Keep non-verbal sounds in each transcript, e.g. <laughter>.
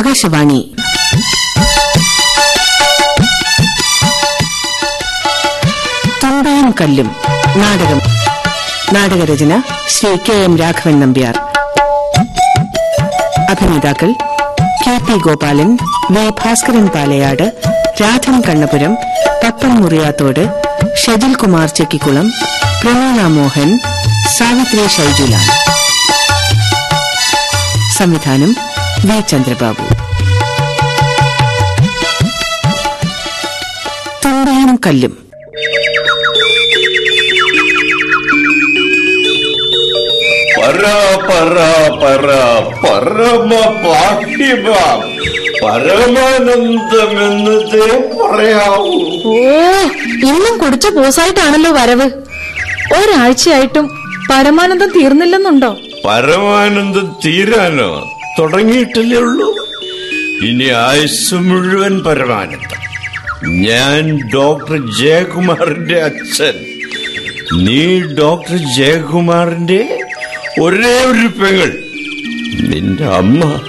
ആകാശവാണി. തുമ്പയും കല്ലും നാടകം. നാടകരചന ശ്രീ കെ എം രാഘവൻ നമ്പ്യാർ. അഭിനേതാക്കൾ K P Gopalan V Bhaskaran Palayad Radhan Kannapuram Pappan Muriyathode Shajil Kumar Chekkikulam Prameela Mohan Savithri Shaijulal സംവിധാനം V Chandrababu. തുമ്പയും കല്ലും. പര പര പര പരമ പാഠ്യമ പരമാനന്ദമെന്നതേ പറയാവൂ. ഓ ഇന്നും കുടിച്ച പൂസായിട്ടാണല്ലോ വരവ്. ഒരാഴ്ചയായിട്ടും പരമാനന്ദം തീർന്നില്ലെന്നുണ്ടോ? പരമാനന്ദം തീരാനോ? തുടങ്ങിയിട്ടല്ലേ ഉള്ളൂ. ഇനി ആയുസ് മുഴുവൻ പരമാനന്ദം. ഞാൻ ഡോക്ടർ ജയകുമാറിന്റെ അച്ഛൻ. നീ ഡോക്ടർ ജയകുമാറിന്റെ ഒരേ ഒരു പെങ്ങൾ. നിന്റെ അമ്മ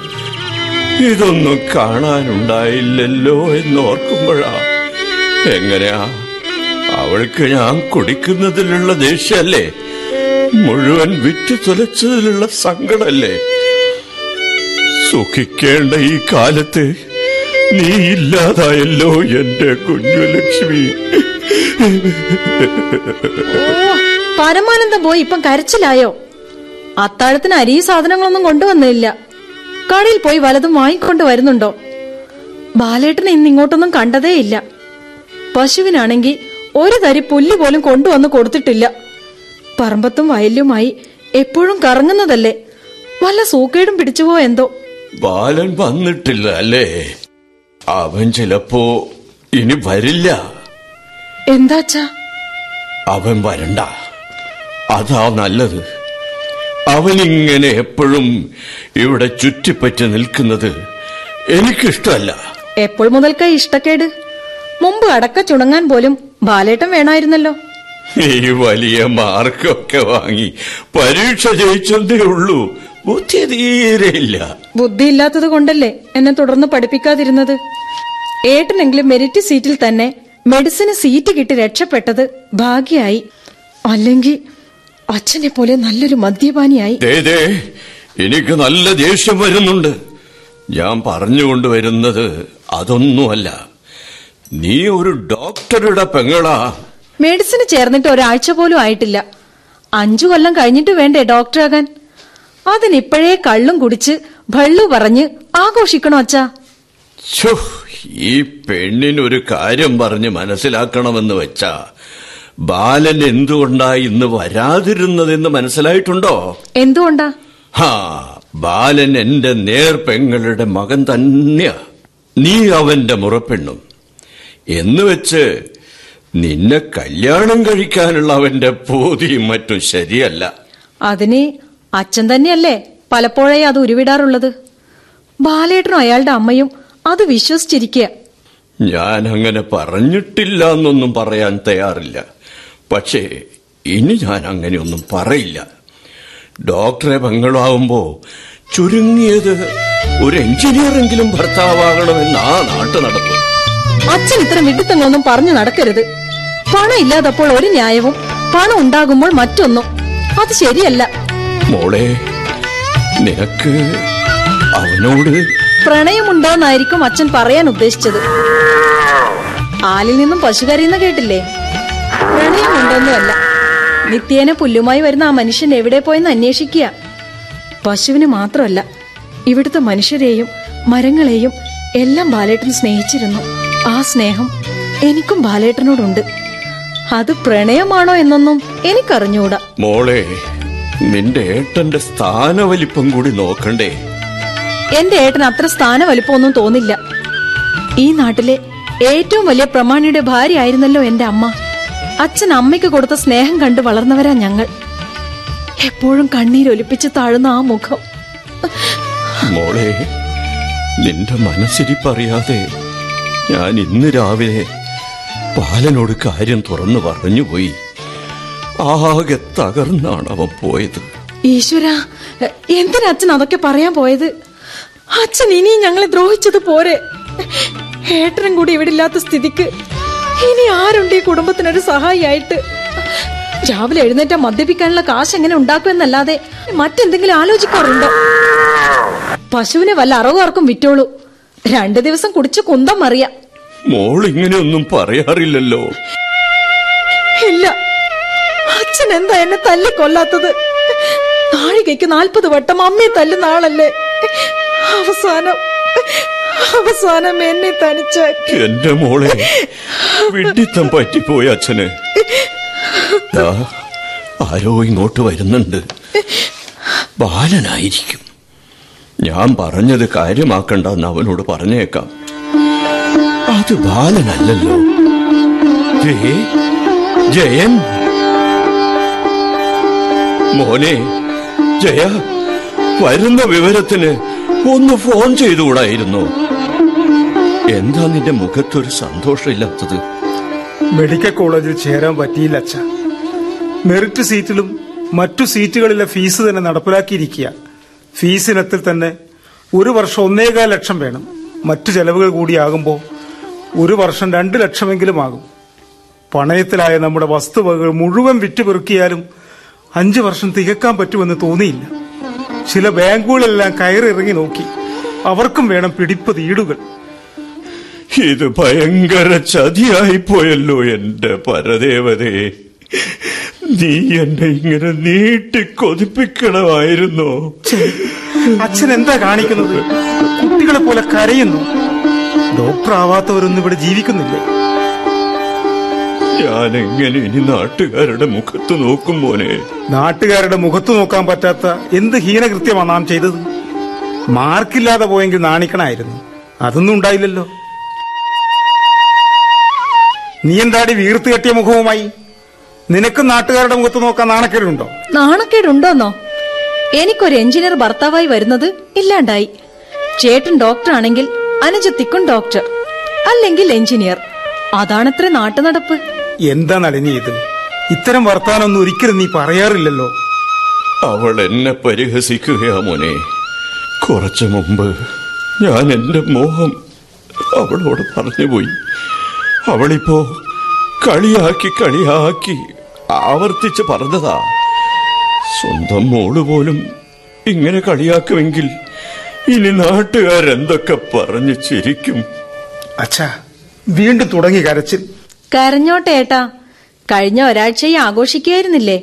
ഇതൊന്നും കാണാനുണ്ടായില്ലല്ലോ എന്നോർക്കുമ്പോഴാ എങ്ങനെയാ? അവൾക്ക് ഞാൻ കുടിക്കുന്നതിലുള്ള ദേഷ്യമല്ലേ? മുഴുവൻ വിറ്റു തുലച്ചതിലുള്ള സങ്കടല്ലേ സുഖിക്കേണ്ട ഈ കാലത്ത് നീ ഇല്ലാതായല്ലോ എന്റെ കുഞ്ഞു ലക്ഷ്മി. ഓ പരമാനന്ദം പോയി ഇപ്പം കരച്ചിലായോ? അത്താഴത്തിന് അരി സാധനങ്ങളൊന്നും കൊണ്ടുവന്നില്ല. കടയിൽ പോയി വലതും വാങ്ങിക്കൊണ്ട് വരുന്നുണ്ടോ? ബാലേട്ടനെ ഇന്ന് ഇങ്ങോട്ടൊന്നും കണ്ടതേ ഇല്ല പശുവിനാണെങ്കിൽ ഒരു തരി പുല്ല് പോലും കൊണ്ടുവന്ന് കൊടുത്തിട്ടില്ല. പറമ്പത്തും വയലുമായി എപ്പോഴും കറങ്ങുന്നതല്ലേ? വല്ല സൂക്കേടും പിടിച്ചുവോ എന്തോ ബാലൻ വന്നിട്ടില്ല അല്ലേ? അവൻ ചിലപ്പോ ഇനി വരില്ല. എന്താച്ചാ അവൻ വരണ്ട. അതാ നല്ലത്. അവനിങ്ങനെ എപ്പോഴും ഇവിടെ ചുറ്റിപ്പറ്റി നിൽക്കുന്നത് എനിക്കിഷ്ടമല്ല. എപ്പോൾ മുതൽക്ക ഇഷ്ടക്കേട്? മുമ്പ് അടക്ക ചുണങ്ങാൻ പോലും ബാലേട്ടൻ വേണമായിരുന്നല്ലോ ഈ വലിയ മാർക്കൊക്കെ വാങ്ങി പരീക്ഷ ജയിച്ചതേ ഉള്ളൂ. ബുദ്ധി തീരെയില്ല. ബുദ്ധിയില്ലാത്തത് കൊണ്ടല്ലേ എന്നെ തുടർന്ന് പഠിപ്പിക്കാതിരുന്നത്? ഏട്ടനെങ്കിലും മെരിറ്റ് സീറ്റിൽ തന്നെ മെഡിസിന് സീറ്റ് കിട്ടി രക്ഷപ്പെട്ടത് ഭാഗ്യായി. അല്ലെങ്കിൽ അച്ഛനെ പോലെ നല്ലൊരു മദ്യപാനിയായി. എനിക്ക് നല്ല ദേഷ്യം വരുന്നുണ്ട്. ഞാൻ പറഞ്ഞുകൊണ്ടുവരുന്നത് അതൊന്നുമല്ല. നീ ഒരു ഡോക്ടറുടെ പെങ്ങളാ. മെഡിസിന് ചേർന്നിട്ട് ഒരാഴ്ച പോലും ആയിട്ടില്ല. അഞ്ചു കൊല്ലം കഴിഞ്ഞിട്ട് വേണ്ടേ ഡോക്ടറാകാൻ? അതിനിപ്പോഴേ കള്ളും കുടിച്ച് ഭള്ളു പറഞ്ഞ് ആഘോഷിക്കണോ അച്ഛാ? ഈ പെണ്ണിനൊരു കാര്യം പറഞ്ഞ് മനസ്സിലാക്കണമെന്ന് വെച്ചാ ബാലൻ എന്തുകൊണ്ടാ ഇന്ന് വരാതിരുന്നതെന്ന് മനസ്സിലായിട്ടുണ്ടോ? എന്തുകൊണ്ടാ? ഹാ ബാലൻ എന്റെ നേർ പെങ്ങളുടെ മകൻ തന്നെയാ. നീ അവന്റെ മുറപ്പെണ്ണും. എന്ന് വെച്ച് നിന്നെ കല്യാണം കഴിക്കാനുള്ള അവന്റെ പൂതിയും മറ്റും ശരിയല്ല. അതിന് അച്ഛൻ തന്നെയല്ലേ പലപ്പോഴേ അത് ഉരുവിടാറുള്ളത്? ബാലേട്ടനും അയാളുടെ അമ്മയും അത് വിശ്വസിച്ചിരിക്കുക ഞാൻ അങ്ങനെ പറഞ്ഞിട്ടില്ല എന്നൊന്നും പറയാൻ തയ്യാറില്ല. പക്ഷേ ഇനി ഞാൻ അങ്ങനെയൊന്നും പറയില്ല. ഡോക്ടറെ ബംഗളാവുമ്പോ ചുരുങ്ങിയത് ഒരു എഞ്ചിനീയറെങ്കിലും ഭർത്താവാകണമെന്ന് ആ നാട്ടു നടക്കും. അച്ഛൻ ഇത്ര വിഡിത്തങ്ങളൊന്നും പറഞ്ഞു നടക്കരുത്. പണം ഇല്ലാതപ്പോൾ ഒരു ന്യായവും പണം ഉണ്ടാകുമ്പോൾ മറ്റൊന്നും. അത് ശരിയല്ല. മോളെ നിനക്ക് അവനോട് പ്രണയമുണ്ടോന്നായിരിക്കും അച്ഛൻ പറയാൻ ഉദ്ദേശിച്ചത്. ആലിൽ നിന്നും പശു കരയുന്ന കേട്ടില്ലേ? പ്രണയമുണ്ടോന്നുമല്ല നിത്യേന പുല്ലുമായി വരുന്ന ആ മനുഷ്യൻ എവിടെ പോയെന്ന് അന്വേഷിക്കുക. പശുവിന് മാത്രമല്ല ഇവിടുത്തെ മനുഷ്യരെയും മരങ്ങളെയും എല്ലാം ബാലേട്ടൻ സ്നേഹിച്ചിരുന്നു. ആ സ്നേഹം എനിക്കും ബാലേട്ടനോടുണ്ട്. അത് പ്രണയമാണോ എന്നൊന്നും എനിക്കറിഞ്ഞുകൂടാ മോളെ നിന്റെ ഏട്ടന്റെ സ്ഥാനവലിപ്പം കൂടി നോക്കണ്ടേ. എന്റെ ഏട്ടൻ അത്ര സ്ഥാന വലിപ്പമൊന്നും തോന്നില്ല. ഈ നാട്ടിലെ ഏറ്റവും വലിയ പ്രമാണിയുടെ ഭാര്യ ആയിരുന്നല്ലോ എന്റെ അമ്മ. അച്ഛൻ അമ്മയ്ക്ക് കൊടുത്ത സ്നേഹം കണ്ടു വളർന്നവരാ ഞങ്ങൾ. എപ്പോഴും കണ്ണീരൊലിപ്പിച്ച് താഴുന്ന ആ മുഖം. മോളെ നിന്റെ മനസ്സിരിപ്പറിയാതെ ഞാൻ ഇന്ന് രാവിലെ പാലനോട് കാര്യം തുറന്നു പറഞ്ഞുപോയി. ആകെ തകർന്നാണ് അവൻ പോയത്. ഈശ്വര എന്തിനാ അച്ഛൻ അതൊക്കെ പറയാൻ പോയത്? അച്ഛൻ ഇനിയും ഞങ്ങളെ ദ്രോഹിച്ചത് പോരെ? ഏട്ടനും കൂടി ഇവിടെ ഇല്ലാത്ത സ്ഥിതിക്ക് ഇനി ആരുണ്ട് ഈ കുടുംബത്തിനൊരു സഹായിയായിട്ട്? രാവിലെ എഴുന്നേറ്റ മദ്യപിക്കാനുള്ള കാശ് എങ്ങനെ ഉണ്ടാക്കുമെന്നല്ലാതെ മറ്റെന്തെങ്കിലും ആലോചിക്കാറുണ്ടോ? പശുവിനെ വല്ല അറവാർക്കും വിറ്റോളൂ. രണ്ടു ദിവസം കുടിച്ച് കുന്തം മറിയാം. മോൾ ഇങ്ങനെയൊന്നും പറയാറില്ലല്ലോ. ഇല്ല. എന്താ എന്നെ തല്ലി കൊല്ലാത്തത് നാഴികയ്ക്ക് നാൽപ്പത് വട്ടം അമ്മയെ തല്ലുന്ന ആളല്ലേ? അവസാനം അവസാനം എന്നെ തനിച്ചാക്കി. എന്റെ മോളെ വിഡിത്തം പറ്റിപ്പോയി അച്ഛന്. ആരോ ഇങ്ങോട്ട് വരുന്നുണ്ട്. ബാലനായിരിക്കും. ഞാൻ പറഞ്ഞത് കാര്യമാക്കണ്ടെന്ന് അവനോട് പറഞ്ഞേക്കാം. അത് ബാലനല്ലല്ലോ. ജയൻ. മോനെ ജയ വരുന്ന വിവരത്തിന് ഒന്ന് ഫോൺ ചെയ്തുകൂടായിരുന്നു. എന്താ നിന്റെ മുഖത്തൊരു സന്തോഷമില്ലാത്തത്? മെഡിക്കൽ കോളേജിൽ ചേരാൻ പറ്റിയില്ല അച്ഛ. മെറിറ്റ് സീറ്റിലും മറ്റു സീറ്റുകളിലെ ഫീസ് തന്നെ നടപ്പിലാക്കിയിരിക്കുക. ഫീസിനത്തിൽ തന്നെ ഒരു വർഷം ഒന്നേകാൽ ലക്ഷം വേണം. മറ്റു ചെലവുകൾ കൂടിയാകുമ്പോൾ ഒരു വർഷം രണ്ട് ലക്ഷമെങ്കിലും ആകും. പണയത്തിലായ നമ്മുടെ വസ്തുവകകൾ മുഴുവൻ വിറ്റുപെറുക്കിയാലും അഞ്ചു വർഷം തികക്കാൻ പറ്റുമെന്ന് തോന്നിയില്ല. ചില ബാങ്കുകളെല്ലാം കയറിറങ്ങി നോക്കി. അവർക്കും വേണം പിടിപ്പ് തീടുകൾ ഇത് ഭയങ്കര ചതിയായി പോയല്ലോ എന്റെ പരദേവതേ. നീ എന്നെ ഇങ്ങനെ നീട്ടി കൊതിപ്പിക്കണമായിരുന്നോ. അച്ഛൻ എന്താ കാണിക്കുന്നത്? കുട്ടികളെ പോലെ കരയുന്നു. ഡോക്ടർ ആവാത്തവരൊന്നും ഇവിടെ ജീവിക്കുന്നില്ലേ? ഞാൻ എങ്ങനെ ഇനി നാട്ടുകാരുടെ മുഖത്ത് നോക്കും മോനെ? നാട്ടുകാരുടെ മുഖത്ത് നോക്കാൻ പറ്റാത്ത എന്ത് ഹീനകൃത്യമാണ് നാം ചെയ്തത്? മാർക്കില്ലാതെ പോയെങ്കിൽ നാണിക്കണായിരുന്നു. അതൊന്നും ഉണ്ടായില്ലല്ലോ. നീ എന്താടി വീർത്ത് കെട്ടിയ മുഖവുമായി? നിനക്കും നാട്ടുകാരുടെ മുഖത്ത് നോക്കാൻ നാണക്കേടുണ്ടോ? നാണക്കേടുണ്ടോന്നോ? എനിക്കൊരു എഞ്ചിനീയർ ഭർത്താവായി വരുന്നത് ഇല്ലാണ്ടായി. ചേട്ടൻ ഡോക്ടർ ആണെങ്കിൽ അനുജത്തിക്കും ഡോക്ടർ അല്ലെങ്കിൽ എഞ്ചിനീയർ. അതാണത്ര നാട്ടുനടപ്പ്. എന്താ നളിനി ഇത് ഇത്തരം വർത്താനൊന്നും ഒരിക്കലും നീ പറയാറില്ലല്ലോ. അവൾ എന്നെ പരിഹസിക്കുകയാ മോനെ. കുറച്ചു മുമ്പ് ഞാൻ എന്റെ മോഹം അവളോട് പറഞ്ഞുപോയി. അവളിപ്പോ കളിയാക്കി കളിയാക്കി ആവർത്തിച്ച് പറഞ്ഞതാ. സ്വന്തം മോൾ പോലും ഇങ്ങനെ കളിയാക്കുമെങ്കിൽ ഇനി നാട്ടുകാരെന്തൊക്കെ പറഞ്ഞു ചിരിക്കും? അച്ഛാ വീണ്ടും തുടങ്ങി കരച്ചിൽ. കരഞ്ഞോട്ടെ ഏട്ടാ. കഴിഞ്ഞ ഒരാഴ്ചയെ ആഘോഷിക്കുകയായിരുന്നില്ലേ?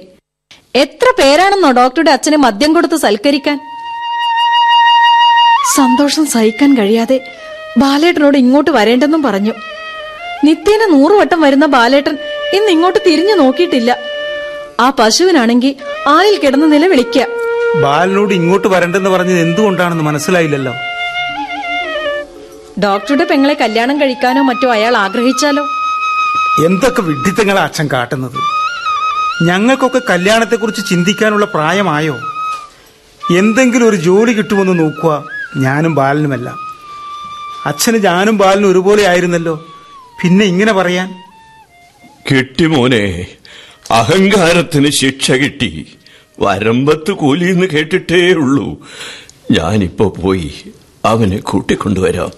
എത്ര പേരാണെന്നോ ഡോക്ടറുടെ അച്ഛന് മദ്യം കൊടുത്ത് സൽക്കരിക്കാൻ? സന്തോഷം സഹിക്കാൻ കഴിയാതെ ബാലേട്ടനോട് ഇങ്ങോട്ട് വരേണ്ടെന്നും പറഞ്ഞു. നിത്യേന നൂറുവട്ടം വരുന്ന ബാലേട്ടൻ ഇന്ന് ഇങ്ങോട്ട് തിരിഞ്ഞു നോക്കിയിട്ടില്ല. ആ പശുവിനാണെങ്കിൽ ആയിൽ കിടന്ന് നിലവിളിക്ക. ബാലനോട് ഇങ്ങോട്ട് വരണ്ടെന്ന് പറഞ്ഞത് എന്തുകൊണ്ടാണെന്ന് മനസ്സിലായില്ലല്ലോ. ഡോക്ടറുടെ പെങ്ങളെ കല്യാണം കഴിക്കാനോ മറ്റോ അയാൾ ആഗ്രഹിച്ചാലോ? എന്തൊക്കെ വിഡ്ഢിത്തങ്ങളാ അച്ഛൻ കാട്ടുന്നത്? ഞങ്ങൾക്കൊക്കെ കല്യാണത്തെക്കുറിച്ച് ചിന്തിക്കാനുള്ള പ്രായമായോ? എന്തെങ്കിലും ഒരു ജോലി കിട്ടുമെന്ന് നോക്കുക ഞാനും ബാലനുമല്ല. അച്ഛന് ഞാനും ബാലനും ഒരുപോലെ ആയിരുന്നല്ലോ. പിന്നെ ഇങ്ങനെ പറയാൻ? കിട്ടി മോനെ അഹങ്കാരത്തിന് ശിക്ഷ കിട്ടി. വരമ്പത്ത് കൂലിന്ന് കേട്ടിട്ടേ ഉള്ളൂ. ഞാനിപ്പോ പോയി അവനെ കൂട്ടിക്കൊണ്ടുവരാം.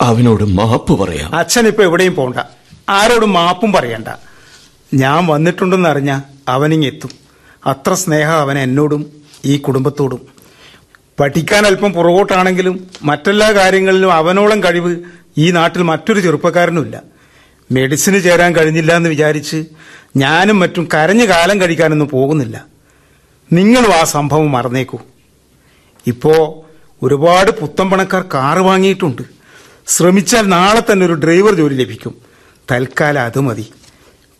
അവനോട് മാപ്പ് പറയാം. അച്ഛൻ ഇപ്പൊ എവിടെയും പോണ്ട. ആരോടും മാപ്പും പറയണ്ട. ഞാൻ വന്നിട്ടുണ്ടെന്ന് അറിഞ്ഞ അവനിങ്ങെത്തും അത്ര സ്നേഹം അവൻ എന്നോടും ഈ കുടുംബത്തോടും. പഠിക്കാൻ അല്പം പുറകോട്ടാണെങ്കിലും മറ്റെല്ലാ കാര്യങ്ങളിലും അവനോളം കഴിവ് ഈ നാട്ടിൽ മറ്റൊരു ചെറുപ്പക്കാരനുമില്ല. മെഡിസിന് ചേരാൻ കഴിഞ്ഞില്ല എന്ന് വിചാരിച്ച് ഞാനും മറ്റും കരഞ്ഞു കാലം കഴിക്കാനൊന്നും പോകുന്നില്ല. നിങ്ങളും ആ സംഭവം മറന്നേക്കൂ. ഇപ്പോ ഒരുപാട് പുത്തമ്പണക്കാർ കാറ് വാങ്ങിയിട്ടുണ്ട്. ശ്രമിച്ചാൽ നാളെ തന്നെ ഒരു ഡ്രൈവർ ജോലി ലഭിക്കും. തൽക്കാലം അത് മതി.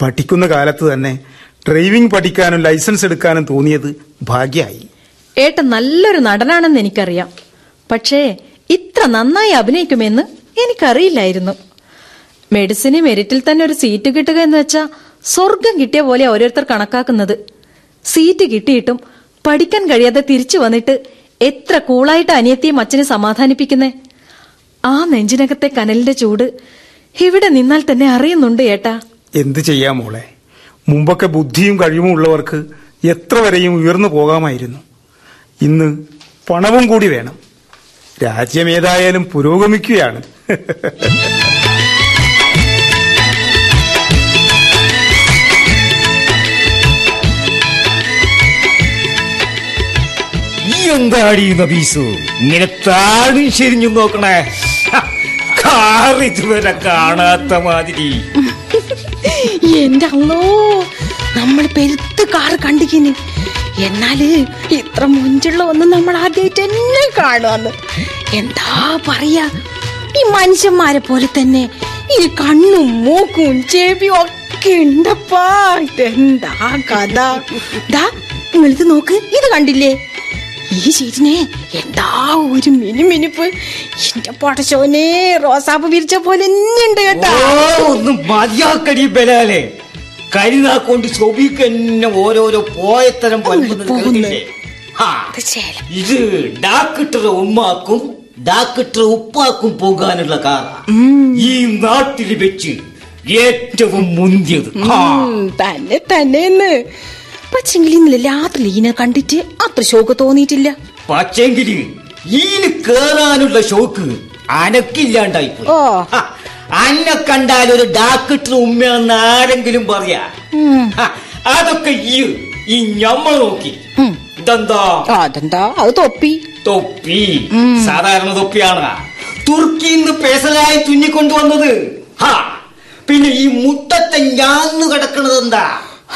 പഠിക്കുന്ന കാലത്ത് തന്നെ ഡ്രൈവിംഗ് പഠിക്കാനും ലൈസൻസ് എടുക്കാനും തോന്നിയത് ഭാഗ്യമായി ഏട്ടൻ നല്ലൊരു നടനാണെന്ന് എനിക്കറിയാം. പക്ഷേ ഇത്ര നന്നായി അഭിനയിക്കുമെന്ന് എനിക്കറിയില്ലായിരുന്നു. മെഡിസിന് മെറിറ്റിൽ തന്നെ ഒരു സീറ്റ് കിട്ടുക എന്ന് വെച്ചാ സ്വർഗം കിട്ടിയ പോലെ ഓരോരുത്തർ കണക്കാക്കുന്നത്. സീറ്റ് കിട്ടിയിട്ടും പഠിക്കാൻ കഴിയാതെ തിരിച്ചു വന്നിട്ട് എത്ര കൂളായിട്ട് അനിയത്തിയും അച്ഛനെ സമാധാനിപ്പിക്കുന്നേ? ആ നെഞ്ചിനകത്തെ കനലിന്റെ ചൂട് ഇവിടെ നിന്നാൽ തന്നെ അറിയുന്നുണ്ട് ഏട്ടാ. എന്ത് ചെയ്യാം മോളെ? മുമ്പൊക്കെ ബുദ്ധിയും കഴിവും ഉള്ളവർക്ക് എത്ര വരെയും ഉയർന്നു പോകാമായിരുന്നു. ഇന്ന് പണവും കൂടി വേണം. രാജ്യം ഏതായാലും പുരോഗമിക്കുകയാണ്. ഈ എന്താടി നബീസു? ഇങ്ങനെ താഴും ശരിഞ്ഞു നോക്കണേ. കാർ ഇതുവരെ കാണാത്ത മാതിരി. എന്റെ അമ്മോ നമ്മൾ പെരുത്ത് കാറ് കണ്ടിക്കിന്. എന്നാൽ ഇത്ര മുഞ്ചുള്ള ഒന്നും നമ്മൾ ആദ്യമായിട്ട് തന്നെ കാണുവന്ന്. എന്താ പറയാ? ഈ മനുഷ്യന്മാരെ പോലെ തന്നെ ഈ കണ്ണും മൂക്കും ചെവിയും ഒക്കെ ഉണ്ടപ്പാ. ഇതെന്താ കഥ? ദാ നിങ്ങളിത് നോക്ക്. ഇത് കണ്ടില്ലേ? ഈ ശീറ്റിനെ എന്താ ഒരു മിനുമിനുപ്പ് എന്റെ പടശോനെ റോസാപ്പ് വിരിച്ച പോലെ ഉണ്ട് കേട്ടോ. ഒന്നും മതിയാക്കടി ബലാലെ. കരിനാക്കൊണ്ട് ശോഭിക്കന്നെ ഓരോരോ പോയത്തരം ഇത് ഡാക്ടർ ഉമ്മാക്കും ഡാക്ടർ ഉപ്പാക്കും പോകാനുള്ള കാറാ. ഈ നാട്ടിൽ വെച്ച് ഏറ്റവും മുന്തിയത്. തന്നെ തന്നെ പക്ഷെങ്കിൽ ഇന്നലെ രാത്രി ഇതിനെ കണ്ടിട്ട് അത്ര ഷോക്ക് തോന്നിയിട്ടില്ല. പക്ഷെങ്കിൽ ഈന് കേറാനുള്ള ഷോക്ക് അനക്കില്ലാണ്ടായി ഓ. അന്നെ കണ്ടാൽ ഒരു ഡാക്ടർ ഉമ്മയെന്ന് ആരെങ്കിലും പറയാ. അതൊക്കെ ഈ ഈ നോക്കി. ഇതെന്താ? അതെന്താ? അത് തൊപ്പി. തൊപ്പി. സാധാരണ തൊപ്പിയാണ്? തുർക്കിന്ന് പേസലായി തുന്നിക്കൊണ്ടുവന്നത്. പിന്നെ ഈ മുട്ടത്തെ ഞാന്ന് കിടക്കണത് എന്താ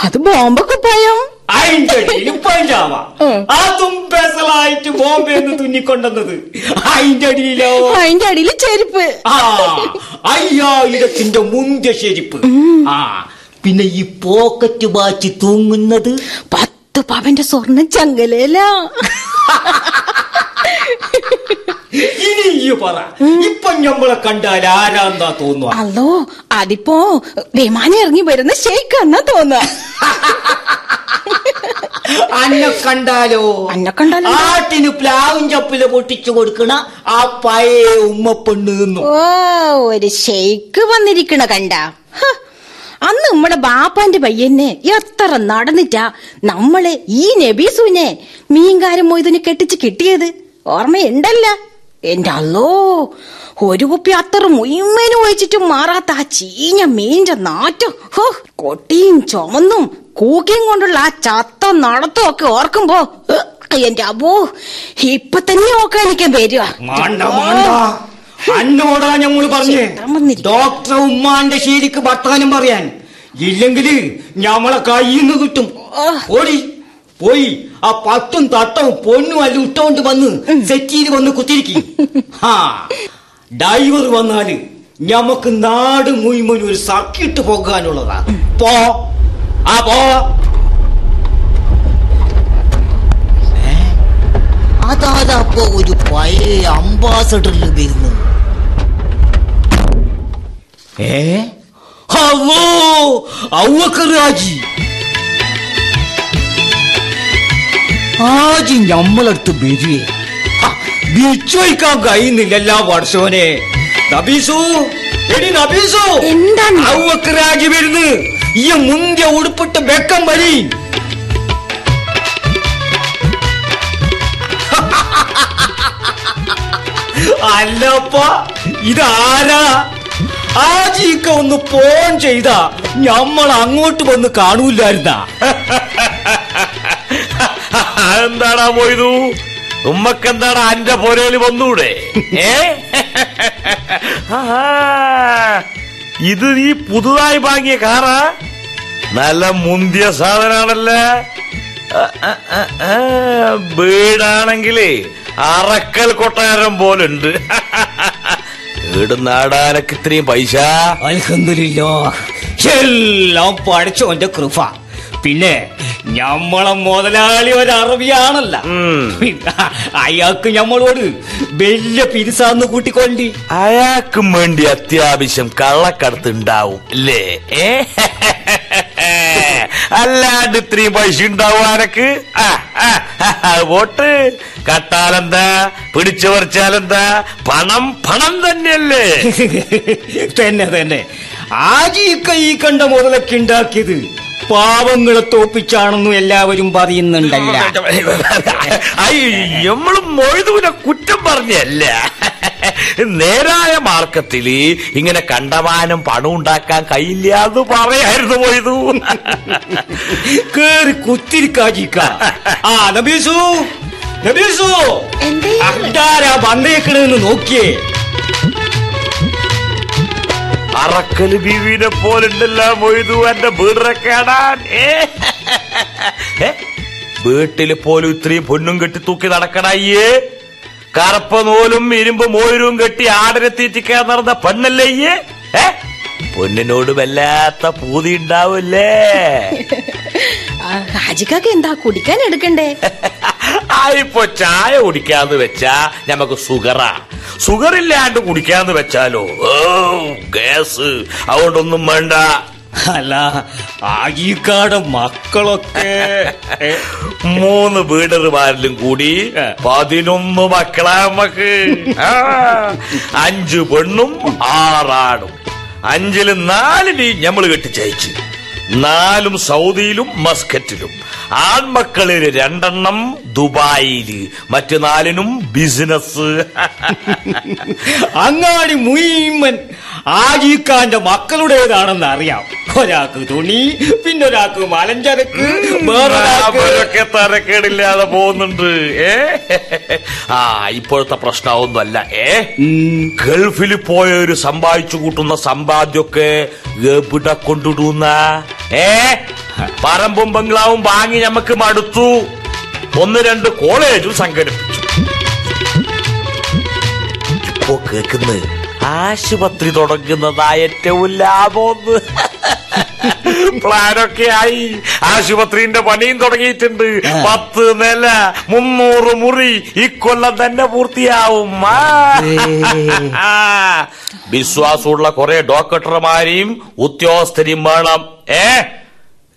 അത് ബോംബൊക്കെ പോയോ? അതിന്റെ പഞ്ചാവ. അതും പെസലായിട്ട് ബോംബെന്ന് തുന്നിക്കൊണ്ടുവന്നത്. അതിന്റെ അടിയിലോ അതിന്റെ അടിയിൽ ചെരുപ്പ്. ആ അയ്യായിരത്തിന്റെ മുന്തിയ ചെരുപ്പ്. ആ പിന്നെ ഈ പോക്കറ്റ് വാച്ച് തൂങ്ങുന്നത്? പത്ത് പവന്റെ സ്വർണ ചങ്കലേല <laughs> ഇനി ഈ പറ ഇപ്പൊ ഞമ്മളെ കണ്ടാൽ ആരാന്താ തോന്നുക? അല്ലോ അതിപ്പോ വിമാനം ഇറങ്ങി വരുന്ന ഷെയ്ക്ക് എന്നാ തോന്നുക. <laughs> അന്നെ കണ്ടാലോ? അന്നെ കണ്ടാലോ? ആട്ടിന് പ്ലാവും ചപ്പിൽ പൊട്ടിച്ചു കൊടുക്കണ ആ പഴയ ഉമ്മ പെണ്ണ് ഓ ഒരു ഷെയ്ക്ക് വന്നിരിക്കണ കണ്ട. അന്ന് നമ്മുടെ ബാപ്പാന്റെ പയ്യനെ എത്ര നടന്നിട്ടാ നമ്മളെ ഈ നബീസുവിനെ മീൻകാരൻ മൊയ്തുനെ കെട്ടിച്ച് കിട്ടിയത്? ഓർമ്മയുണ്ടല്ല? എന്റെ അല്ലോ ഒരു കുപ്പി അത്ര മുയ്മേനും ഒഴിച്ചിട്ടും മാറാത്ത ആ ചീഞ്ഞ മീൻറെ നാറ്റം. ഹോ കൊട്ടിയും ചുമന്നും കൂക്കിയും കൊണ്ടുള്ള ആ ചത്ത നടത്തും ഒക്കെ ഓർക്കുമ്പോ എന്റെ അബോ ഇപ്പൊ തന്നെ ഓക്കാനിക്കാൻ അന്നോടാ ഞങ്ങൾ പറഞ്ഞേ. ഡോക്ടർ ഉമ്മാന്റെ ശീലിക്ക് വർത്താനം പറയാൻ. ഇല്ലെങ്കിൽ ഞമ്മളെ കയ്യിൽ നിന്ന് കിട്ടും ഓടി പോയി. ആ പത്തും തട്ടവും പൊന്നും അല്ല ഇട്ടോണ്ട് വന്ന് സെറ്റ് ചെയ്ത് വന്ന് കുത്തിരിക്കും. ആ ഡൈവർ വന്നാൽ ഞമ്മക്ക് നാട് മുഴുവൻ ഒരു സർക്കിട്ട് പോകാനുള്ളതാ. പോ. ആ പോ. അതാതപ്പോ ഒരു പഴയ അംബാസഡറിൽ വരുന്നു. ഏ? ഹലോ ഔവക്കറാജി ആജി ഞമ്മളടുത്ത് ബിരിയെ വിച്ചോയ്ക്കാൻ കഴിയുന്നില്ല വർഷോനെ. നബീസു എടി നബീസു. എന്താണ്? ഔവക്കറാജി വരുന്നു. ഈ മുന്തിയ ഉടുപ്പിട്ട് വെക്കം വരി <laughs> അല്ലപ്പ ഇതാരാ? ആജിക്ക ഒന്ന് ഫോൺ ചെയ്ത. ഞമ്മൾ അങ്ങോട്ട് വന്ന് കാണൂലായിരുന്ന <laughs> എന്താടാ പോയതു ഉമ്മക്കെന്താടാ അന്റെ പോരേൽ വന്നൂടെ? ഏ. ഇത് നീ പുതുതായി വാങ്ങിയ കാറാ? നല്ല മുന്തിയ സാധനാണല്ലേ? വീടാണെങ്കിലേ അറക്കൽ കൊട്ടാരം പോലുണ്ട്. വീട് നാടാനൊക്കെ ഇത്രയും പൈസ? അൽഹംദുലില്ലാ. എല്ലാം പഠിച്ചോന്റെ കൃപ. പിന്നെ ഞമ്മളെ മുതലാളി ഒരു അറബിയാണല്ല അയാൾക്ക് ഞമ്മളോട് വലിയ പിരിസാന്ന് കൂട്ടിക്കൊണ്ടി. അയാൾക്കും വേണ്ടി അത്യാവശ്യം കള്ളക്കടത്ത് ഉണ്ടാവും അല്ലേ? ഏ? അല്ലാണ്ട് ഇത്രയും പൈസ ഉണ്ടാവും ആനക്ക് ആ, ആ, ആ, വോട്ട്. കട്ടാലെന്താ? പിടിച്ചു പറിച്ചാലെന്താ? പണം പണം തന്നെയല്ലേ? <laughs> തന്നെ തന്നെ. ആജീക്ക ഈ കണ്ട മുതലൊക്കെ ഉണ്ടാക്കിയത് പാവങ്ങളെ തോപ്പിച്ചാണെന്നും എല്ലാവരും പറയുന്നുണ്ടല്ല. നമ്മളും കുറ്റം പറഞ്ഞല്ല. നേരായ മാർക്കത്തിൽ ഇങ്ങനെ കണ്ടമാനം പണം ഉണ്ടാക്കാൻ കഴിയില്ല എന്ന് പറയായിരുന്നു മൊയ്തു. കേറി കുത്തിരിക്കാജിക്ക ആ നബീസു നബീസു. എന്തേ വന്നേക്കണെന്ന് നോക്കിയേ. അറക്കൽ ബീവിനെ പോലുണ്ടല്ലോ മൊയ്തു എന്റെ വീടറെ കേടാൻ? വീട്ടിൽ പോലും ഇത്രയും പൊന്നും കെട്ടി തൂക്കി നടക്കണയ്യേ? കറുപ്പ നൂലും ഇരുമ്പ് മോരും കെട്ടി ആടിനെ തീറ്റിക്കാൻ നടന്ന പെണ്ണല്ലേ ഏ? പൊന്നിനോട് വല്ലാത്ത പൂതി ഉണ്ടാവൂല്ലേ? ഹാജിക്കാക്ക് എന്താ കുടിക്കാൻ എടുക്കണ്ടേ? <laughs> ഇപ്പൊ ചായ കുടിക്കാന്ന് വെച്ചാ നമുക്ക് സുഗറാ സുഗർ ഇല്ലാണ്ട് കുടിക്കാന്ന് വെച്ചാലോ? ഓ ഗ്യാസ് അതുകൊണ്ടൊന്നും വേണ്ട. അല്ല ആജിക്കാട് മക്കളൊക്കെ മൂന്ന് വീടറുമാരിലും കൂടി പതിനൊന്ന് മക്കളാ നമുക്ക് അഞ്ച് പെണ്ണും ആറാടും അഞ്ചിൽ നാലിന് ഞമ്മൾ കെട്ടിച്ചയച്ചു. നാലും സൗദിയിലും മസ്കറ്റിലും. ആൺമക്കളിൽ രണ്ടെണ്ണം ദുബായിൽ മറ്റു നാലിനും ബിസിനസ് <laughs> അങ്ങാടി മുയിമ്മൻ ആജിക്കാന്റെ മക്കളുടേതാണെന്ന് അറിയാം. ഒരാൾക്ക് തുണി പിന്നെ ഒരാൾക്ക് മലഞ്ചരക്ക് വേറൊരാൾക്ക് തരക്കേടില്ലാതെ പോകുന്നുണ്ട്. ഏ? ആ ഇപ്പോഴത്തെ പ്രശ്നമൊന്നുമല്ല. ഏ? ഗൾഫിൽ പോയവര് സമ്പാദിച്ചു കൂട്ടുന്ന സമ്പാദ്യമൊക്കെ എവിടെ കൊണ്ടിടുന്ന? ഏ? പറമ്പും ബംഗ്ലാവും വാങ്ങി നമുക്ക് മടുത്തു. ഒന്ന് രണ്ട് കോളേജും സംഘടിപ്പിച്ചു. ഇപ്പോ കേൾക്കുന്നത് ആശുപത്രി തുടങ്ങുന്നതാ ഏറ്റവും ലാഭമൊന്ന് പ്ലാനൊക്കെ ആയി. ആശുപത്രിന്റെ പണിയും തുടങ്ങിയിട്ടുണ്ട്. പത്ത് നില മുന്നൂറ് മുറി ഇക്കൊല്ലം തന്നെ പൂർത്തിയാവും. വിശ്വാസമുള്ള കുറെ ഡോക്ടർമാരെയും ഉദ്യോഗസ്ഥരെയും വേണം. ഏ?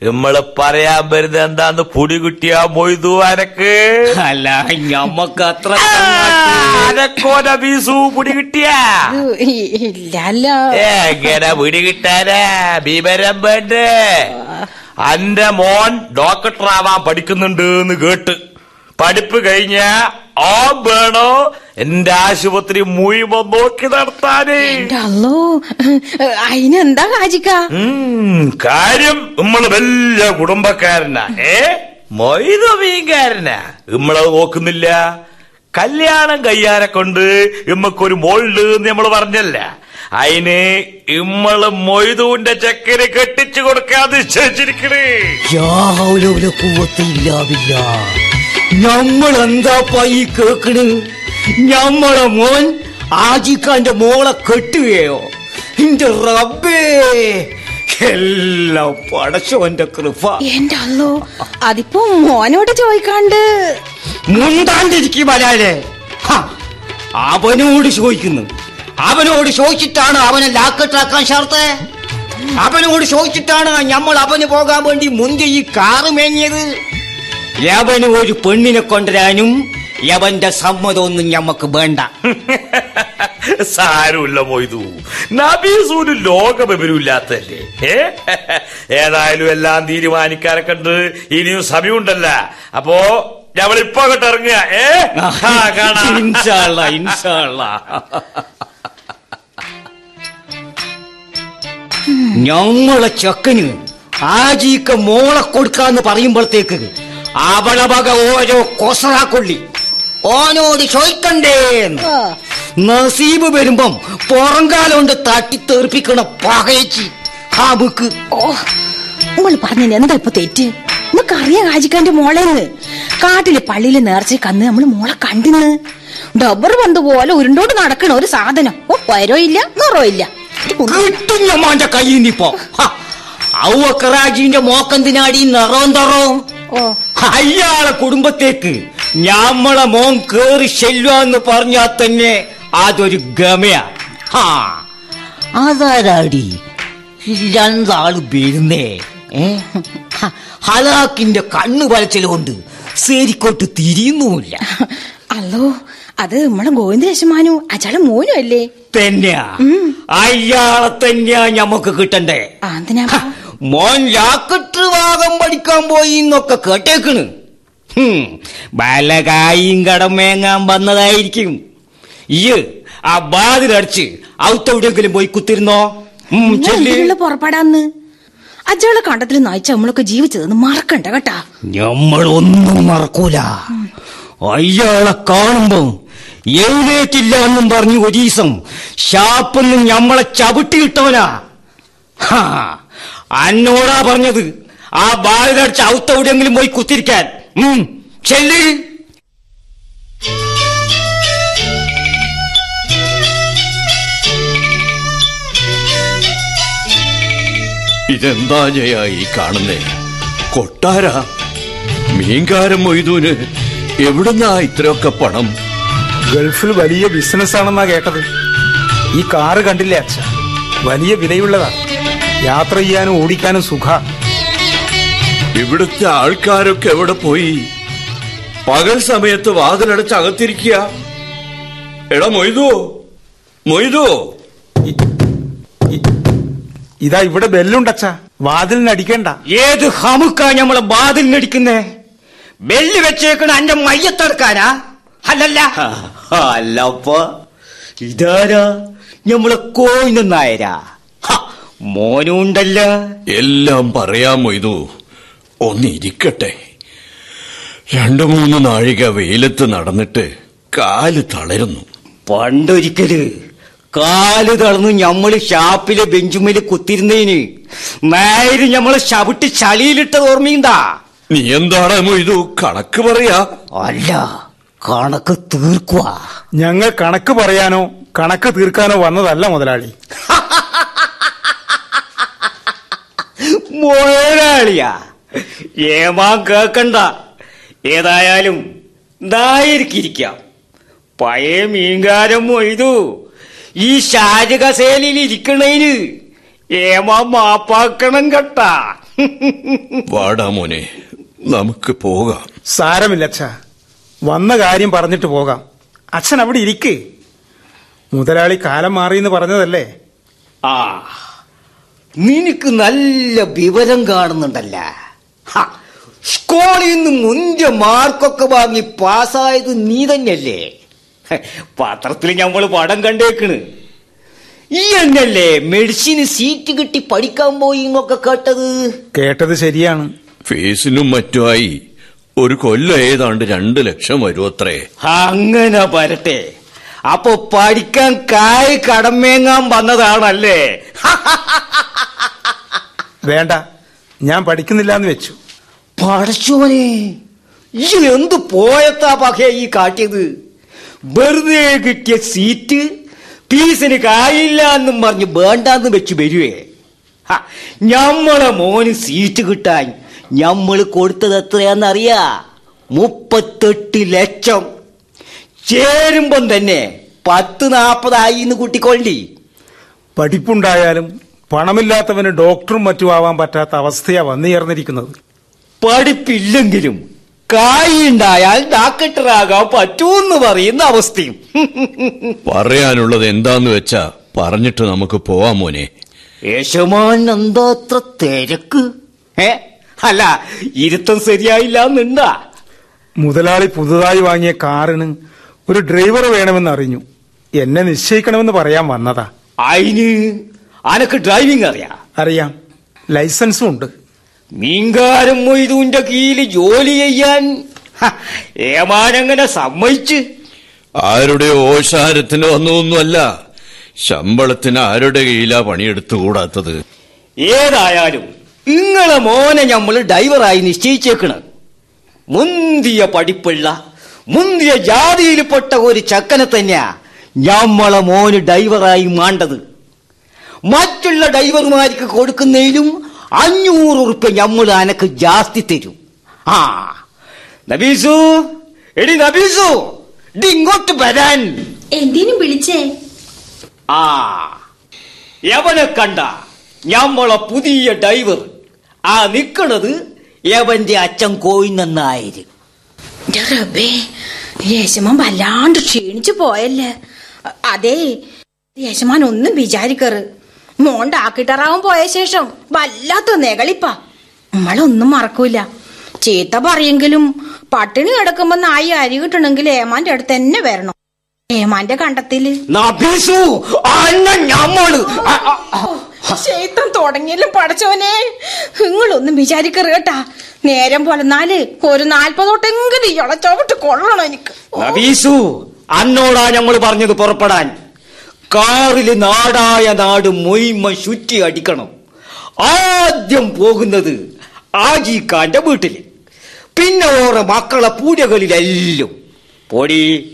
നമ്മൾ പറയാൻ വരുന്നത് എന്താന്ന് പൊടി കിട്ടിയാ മൊയ്തു അനക്ക്. അല്ല ഞമ്മക്ക് അത്ര അനക്കോന ബീസു പൊടി കിട്ടിയാ? ഇല്ല എങ്ങനെ പിടി കിട്ടാനാ? ഭീമരം വേണ്ടേ? അന്റെ മോൻ ഡോക്ടറാവാൻ പഠിക്കുന്നുണ്ട് എന്ന് കേട്ട്. പഠിപ്പ് കഴിഞ്ഞ ആ വേണോ? എന്റെ ആശുപത്രി മുഴുവൻ നോക്കി നടത്താനേ. അല്ലോ അതിനെന്താ കാജിക്ക? കാര്യം നമ്മൾ വലിയ കുടുംബക്കാരനാ. ഏ? മൊയ്തു മീൻകാരനാ. നമ്മളത് നോക്കുന്നില്ല. കല്യാണം കയ്യാരെ കൊണ്ട് ഇമ്മക്കൊരു മോളുണ്ട് എന്ന് നമ്മൾ പറഞ്ഞല്ല. അതിന് ഇമ്മൾ മൊയ്തുവിന്റെ ചക്കന് കെട്ടിച്ചു കൊടുക്കാതെ നിശ്ചയിച്ചിരിക്കണേ. നമ്മൾ എന്താ ഈ കേക്കണ്? ഞമ്മളെ മോൻ ആജിക്കാന്റെ മോളെ കെട്ടുകയോ? എന്റെ റബ്ബേ എല്ലാം പടച്ചോന്റെ കൃപ. എന്റെ അല്ലോ അതിപ്പോ മോനോട് ചോദിക്കാണ്ട്. മുണ്ടാണ്ടിരിക്കും വരാലെ അവനോട് ചോദിക്കുന്നു. അവനോട് ചോദിച്ചിട്ടാണ് അവനെ ലാക്കട്ടാക്കാൻ ഷർത്ത്. അവനോട് ചോദിച്ചിട്ടാണ് നമ്മൾ അവന് പോകാൻ വേണ്ടി മുന്തി ഈ കാറ് മേങ്ങിയത് യവന് ഒരു പെണ്ണിനെ കൊണ്ടുവരാനും യവന്റെ സമ്മതമൊന്നും ഞമ്മക്ക് വേണ്ട. <laughs> സാരമില്ല മൊയ്തു. നബീസൂര് ലോകവിവരമില്ലാത്തല്ലേ ഏ? <laughs> ഏതായാലും എല്ലാം തീരുമാനിക്കാനെ കണ്ട് ഇനിയും സമയമുണ്ടല്ല. അപ്പോ ഞമ്മളിപ്പോ അങ്ങോട്ട് ഇറങ്ങുക. ഏ? കാണാം. <laughs> ഇൻഷാള്ള ഇൻഷാള്ള ഞമ്മളെ ചക്കന് ആജീക്ക മോളെ കൊടുക്കാന്ന് പറയുമ്പോഴത്തേക്ക് അവളെ വക ഓരോ കൊസറാക്കൊള്ളി. ഓനോട് ചോദിക്കണ്ടേ നസീബ് വരുമ്പം പുറംകാലം കൊണ്ട് തട്ടിത്തെറിപ്പിക്കണ പകയച്ചി. ഹാബുക്ക് ഓ നമ്മൾ പറഞ്ഞ എന്താ ഇപ്പൊ തെറ്റ്? നമുക്ക് അറിയാം ഹാജിക്കാന്റെ മോളെന്ന്. കാട്ടിൽ പള്ളിയിൽ നേർച്ച കന്ന് നമ്മൾ മോളെ കണ്ടിന്ന്. ഡബർ പന്ത് പോലെ ഉരുണ്ടോട് നടക്കണ ഒരു സാധനം. ഓ വരോ ഇല്ല നിറോ ഇല്ല കിട്ടും ഞമ്മാന്റെ കയ്യിൽ നിന്നിപ്പോ ഔവക്കറാജീന്റെ മോക്കെന്തിനാടി നിറവും തറവും അയാളെ കുടുംബത്തേക്ക് ഞമ്മളെ മോൻ കേറി ചെല്ലുവാന്ന് പറഞ്ഞാൽ തന്നെ അതൊരു ഗമയാ. ഹാ. അതാരാടി രണ്ടാൾ വരുന്നേ. ഏ? ഹലാക്കിന്റെ കണ്ണു വരച്ചലുകൊണ്ട് ശരിക്കോട്ട് തിരിയുന്നുമില്ല. അല്ലോ അത് നമ്മളെ ഗോവിന്ദേശമാനു അച്ചാളെ മോനും അല്ലേ? തന്നെയാ. അയാളെ തന്നെയാ ഞമ്മക്ക് കിട്ടണ്ടേ. മോൻ ജാക്കറ്റ് ഭാഗം പഠിക്കാൻ പോയി എന്നൊക്കെ കേട്ടേക്കണ്. ഹും, വല്ല കായും കടമേങ്ങാൻ വന്നതായിരിക്കും. ഇയ്യ് ആ ബാതിലടിച്ച് ഔത്തെവിടെയെങ്കിലും പോയി കുത്തിരുന്നോ? പുറപ്പെടാന്ന്? അജകളെ കണ്ടത്തിൽ നയിച്ച നമ്മളൊക്കെ ജീവിച്ചതെന്ന് മറക്കണ്ട കേട്ടാ. ഞമ്മളൊന്നും മറക്കൂല. അയാളെ കാണുമ്പോ എഴുന്നേറ്റില്ല എന്നും പറഞ്ഞു ഒരീസം ഷാപ്പൊന്നും ഞമ്മളെ ചവിട്ടിയിട്ടവനാ. ഹാ, അന്നോടാ പറഞ്ഞത്. ആ ബാലിനടിച്ച് ഔത്തെവിടെയെങ്കിലും പോയി കുത്തിരിക്കാൻ. ചെല്ല്. ഇതെന്താ ജയ ഈ കാണുന്നേ? കൊട്ടാര? മീൻകാരൻ മൊയ്തൂന് എവിടുന്നാ ഇത്രയൊക്കെ പണം? ഗൾഫിൽ വലിയ ബിസിനസ് ആണെന്നാ കേട്ടത്. ഈ കാറ് കണ്ടില്ലേ അച്ഛ? വലിയ വിലയുള്ളതാ. യാത്ര ചെയ്യാനും ഓടിക്കാനും സുഖ. ഇവിടുത്തെ ആൾക്കാരൊക്കെ എവിടെ പോയി? പകൽ സമയത്ത് വാതിലടച്ച് അകത്തിരിക്കുക. എടാ മൊയ്തു. മൊയ്തു. ഇതാ ഇവിടെ ബെല്ലുണ്ടച്ച വാതിലിനടിക്കണ്ട ഏത് ഹമുക്കാ ഞമ്മളെ വാതിലിനടിക്കുന്നേ ബെല്ല് വെച്ചേക്കണ അന്റെ മയ്യത്തെടുക്കാനാ? അല്ലല്ല. അല്ലപ്പ ഇതാരാ? ഞമ്മളെ കോയിന് നായരാ. ഹ, മോനും ഉണ്ടല്ല എല്ലാം പറയാമോ മൊയ്തു. ഒന്നിരിക്കട്ടെ. രണ്ടു മൂന്ന് നാഴിക വെയിലത്ത് നടന്നിട്ട് കാൽ തളരുന്നു. പണ്ടൊരിക്കൽ കാൽ തളർന്ന് ഞമ്മൾ ഷാപ്പിലെ ബെഞ്ചുമേൽ കുത്തിരുന്നതിന് നേര് ഞമ്മളെ ചവിട്ട് ചളിയിലിട്ടത് ഓർമ്മയുണ്ടാ? നീ എന്താണ് മൊയ്തു? കണക്ക് പറയാ? അല്ല കണക്ക് തീർക്കുക ഞങ്ങൾ കണക്ക് പറയാനോ കണക്ക് തീർക്കാനോ വന്നതല്ല മുതലാളി. മുതലാളിയാ ഏമാ കേക്കണ്ട. ഏതായാലും നായിരിക്കിരിക്കാം പഴയ മീൻകാരം മൊയ്തു. ഈ ഷാജകസേലിൽ ഇരിക്കണേന് ഏമാ മാപ്പാക്കണം കട്ട. വാടാ മോനെ നമുക്ക് പോകാം. സാരമില്ല അച്ഛ. വന്ന കാര്യം പറഞ്ഞിട്ട് പോകാം. അച്ഛൻ അവിടെ ഇരിക്കേ. മുതലാളി കാലം മാറിയെന്ന് പറഞ്ഞതല്ലേ? ആ നിനക്ക് നല്ല വിവരം കാണുന്നുണ്ടല്ല. സ്കൂളിൽ നിന്ന് മുന്തിയ മാർക്കൊക്കെ വാങ്ങി പാസ്സായത് നീ തന്നെയല്ലേ? പത്രത്തിൽ നമ്മൾ പടം കണ്ടേക്കണ്. ഈ എന്നല്ലേ മെഡിസിന് സീറ്റ് കിട്ടി പഠിക്കാൻ പോയി എന്നൊക്കെ കേട്ടത്? കേട്ടത് ശരിയാണ്. ഫീസിനും മറ്റുമായി ഒരു കൊല്ലം ഏതാണ്ട് രണ്ട് ലക്ഷം വരും അത്രേ അങ്ങനെ വരട്ടെ. അപ്പൊ പഠിക്കാൻ കായ് കടമേങ്ങാൻ വന്നതാണല്ലേ? വേണ്ട ഞാൻ പഠിക്കുന്നില്ല എന്ന് വെച്ചു പഠിച്ചോനെ ഈ എന്ത് പോയത്താ പകയ ഈ കാട്ടിയത്? വെറുതെ കിട്ടിയ സീറ്റ് ഫീസിന് കായില്ല എന്നും പറഞ്ഞ് വേണ്ടാന്ന് വെച്ച് വരുവേ. ഞമ്മളെ മോന് സീറ്റ് കിട്ടാൻ ഞമ്മൾ കൊടുത്തത് എത്രയാന്നറിയാ? മുപ്പത്തെട്ട് ലക്ഷം. ചേരുമ്പം തന്നെ പത്ത് നാപ്പതായി എന്ന് കൂട്ടിക്കൊള്ളി. പഠിപ്പുണ്ടായാലും പണമില്ലാത്തവന് ഡോക്ടറും മറ്റും ആവാൻ പറ്റാത്ത അവസ്ഥയാ വന്നു ചേർന്നിരിക്കുന്നത് പഠിപ്പില്ലെങ്കിലും കായുണ്ടായാൽ ഡാക്ടറാകാൻ പറ്റൂന്ന് പറയുന്ന അവസ്ഥയും. പറയാനുള്ളത് എന്താന്ന് വെച്ചാ പറഞ്ഞിട്ട് നമുക്ക് പോവാ മോനെ. യേശമാൻ എന്താ അത്ര തിരക്ക്? ഏ? അല്ല ഇരുത്തം ശരിയായില്ല എന്നുണ്ടാ? മുതലാളി പുതുതായി വാങ്ങിയ കാറിന് ഒരു ഡ്രൈവർ വേണമെന്ന് അറിഞ്ഞു എന്നെ നിശ്ചയിക്കണമെന്ന് പറയാൻ വന്നതാ. അതിന് അനക്ക് ഡ്രൈവിംഗ് അറിയാം. അറിയാം. ലൈസൻസും ഉണ്ട്. മീൻകാരൻ മൊയ്തുവിന്റെ കീഴിൽ ജോലി ചെയ്യാൻ ഏമാനങ്ങനെ സമ്മതിച്ച്. ആരുടെ ഓശാരത്തിന് വന്നതൊന്നുമല്ല ശമ്പളത്തിന് ആരുടെ കയ്യിലാ പണിയെടുത്തുകൂടാത്തത്? ഏതായാലും നിങ്ങളെ മോനെ നമ്മൾ ഡ്രൈവറായി നിശ്ചയിച്ചേക്കണ്. മുന്തിയ പഠിപ്പുള്ള മുന്തിയ ജാതിയിൽപ്പെട്ട ഒരു ചക്കനെ തന്നെയാ ഞമ്മളെ മോന് ഡ്രൈവറായി മാണ്ടത്. മറ്റുള്ള ഡ്രൈവർമാർക്ക് കൊടുക്കുന്നതിലും അഞ്ഞൂറ് ഉറുപ്പ്യ നമ്മൾ അനക്ക് ജാസ്തി തരും. ആ നബീസു എടി നബീസു ഇങ്ങോട്ട് വരാൻ. എന്തിനും വിളിച്ചേ? ആ യവനെ കണ്ട ഞമ്മളെ പുതിയ ഡ്രൈവർ. ആ നിക്കണത് യവന്റെ അച്ഛൻ എന്റെ റബ്ബേ യേശമാൻ വല്ലാണ്ട് ക്ഷീണിച്ചു പോയല്ലേ. അതേ യേശമാൻ ഒന്നും വിചാരിക്കറ്. മോൻ ഡാക്കിട്ടറാവൻ പോയ ശേഷം വല്ലാത്ത നെകളിപ്പ. നമ്മളൊന്നും മറക്കൂല. ചീത്ത പറയെങ്കിലും പട്ടിണി കിടക്കുമ്പോ നായി അരി കിട്ടണമെങ്കിൽ ഏമാന്റെ അടുത്ത് തന്നെ വരണം. ഏമാന്റെ കണ്ടത്തിൽ. ശൈത്തം തുടങ്ങിയാലും പടച്ചവനെ നിങ്ങളൊന്നും വിചാരിക്കറ് കേട്ടാ. നേരം പൊലന്നാൽ ഒരു നാൽപ്പതോട്ടെങ്കിലും ഇളച്ചോട്ട് കൊള്ളണം എനിക്ക്. നബീസു അന്നോടാ ഞങ്ങൾ പറഞ്ഞത് പുറപ്പെടാൻ. കാറിൽ നാടായ നാട് മൊയ്മ ചുറ്റി അടിക്കണം. ആദ്യം പോകുന്നത് ആജിക്കാന്റെ വീട്ടിൽ പിന്നെ ഓറെ മക്കളെ പൂജകളിലെല്ലാം. പൊടി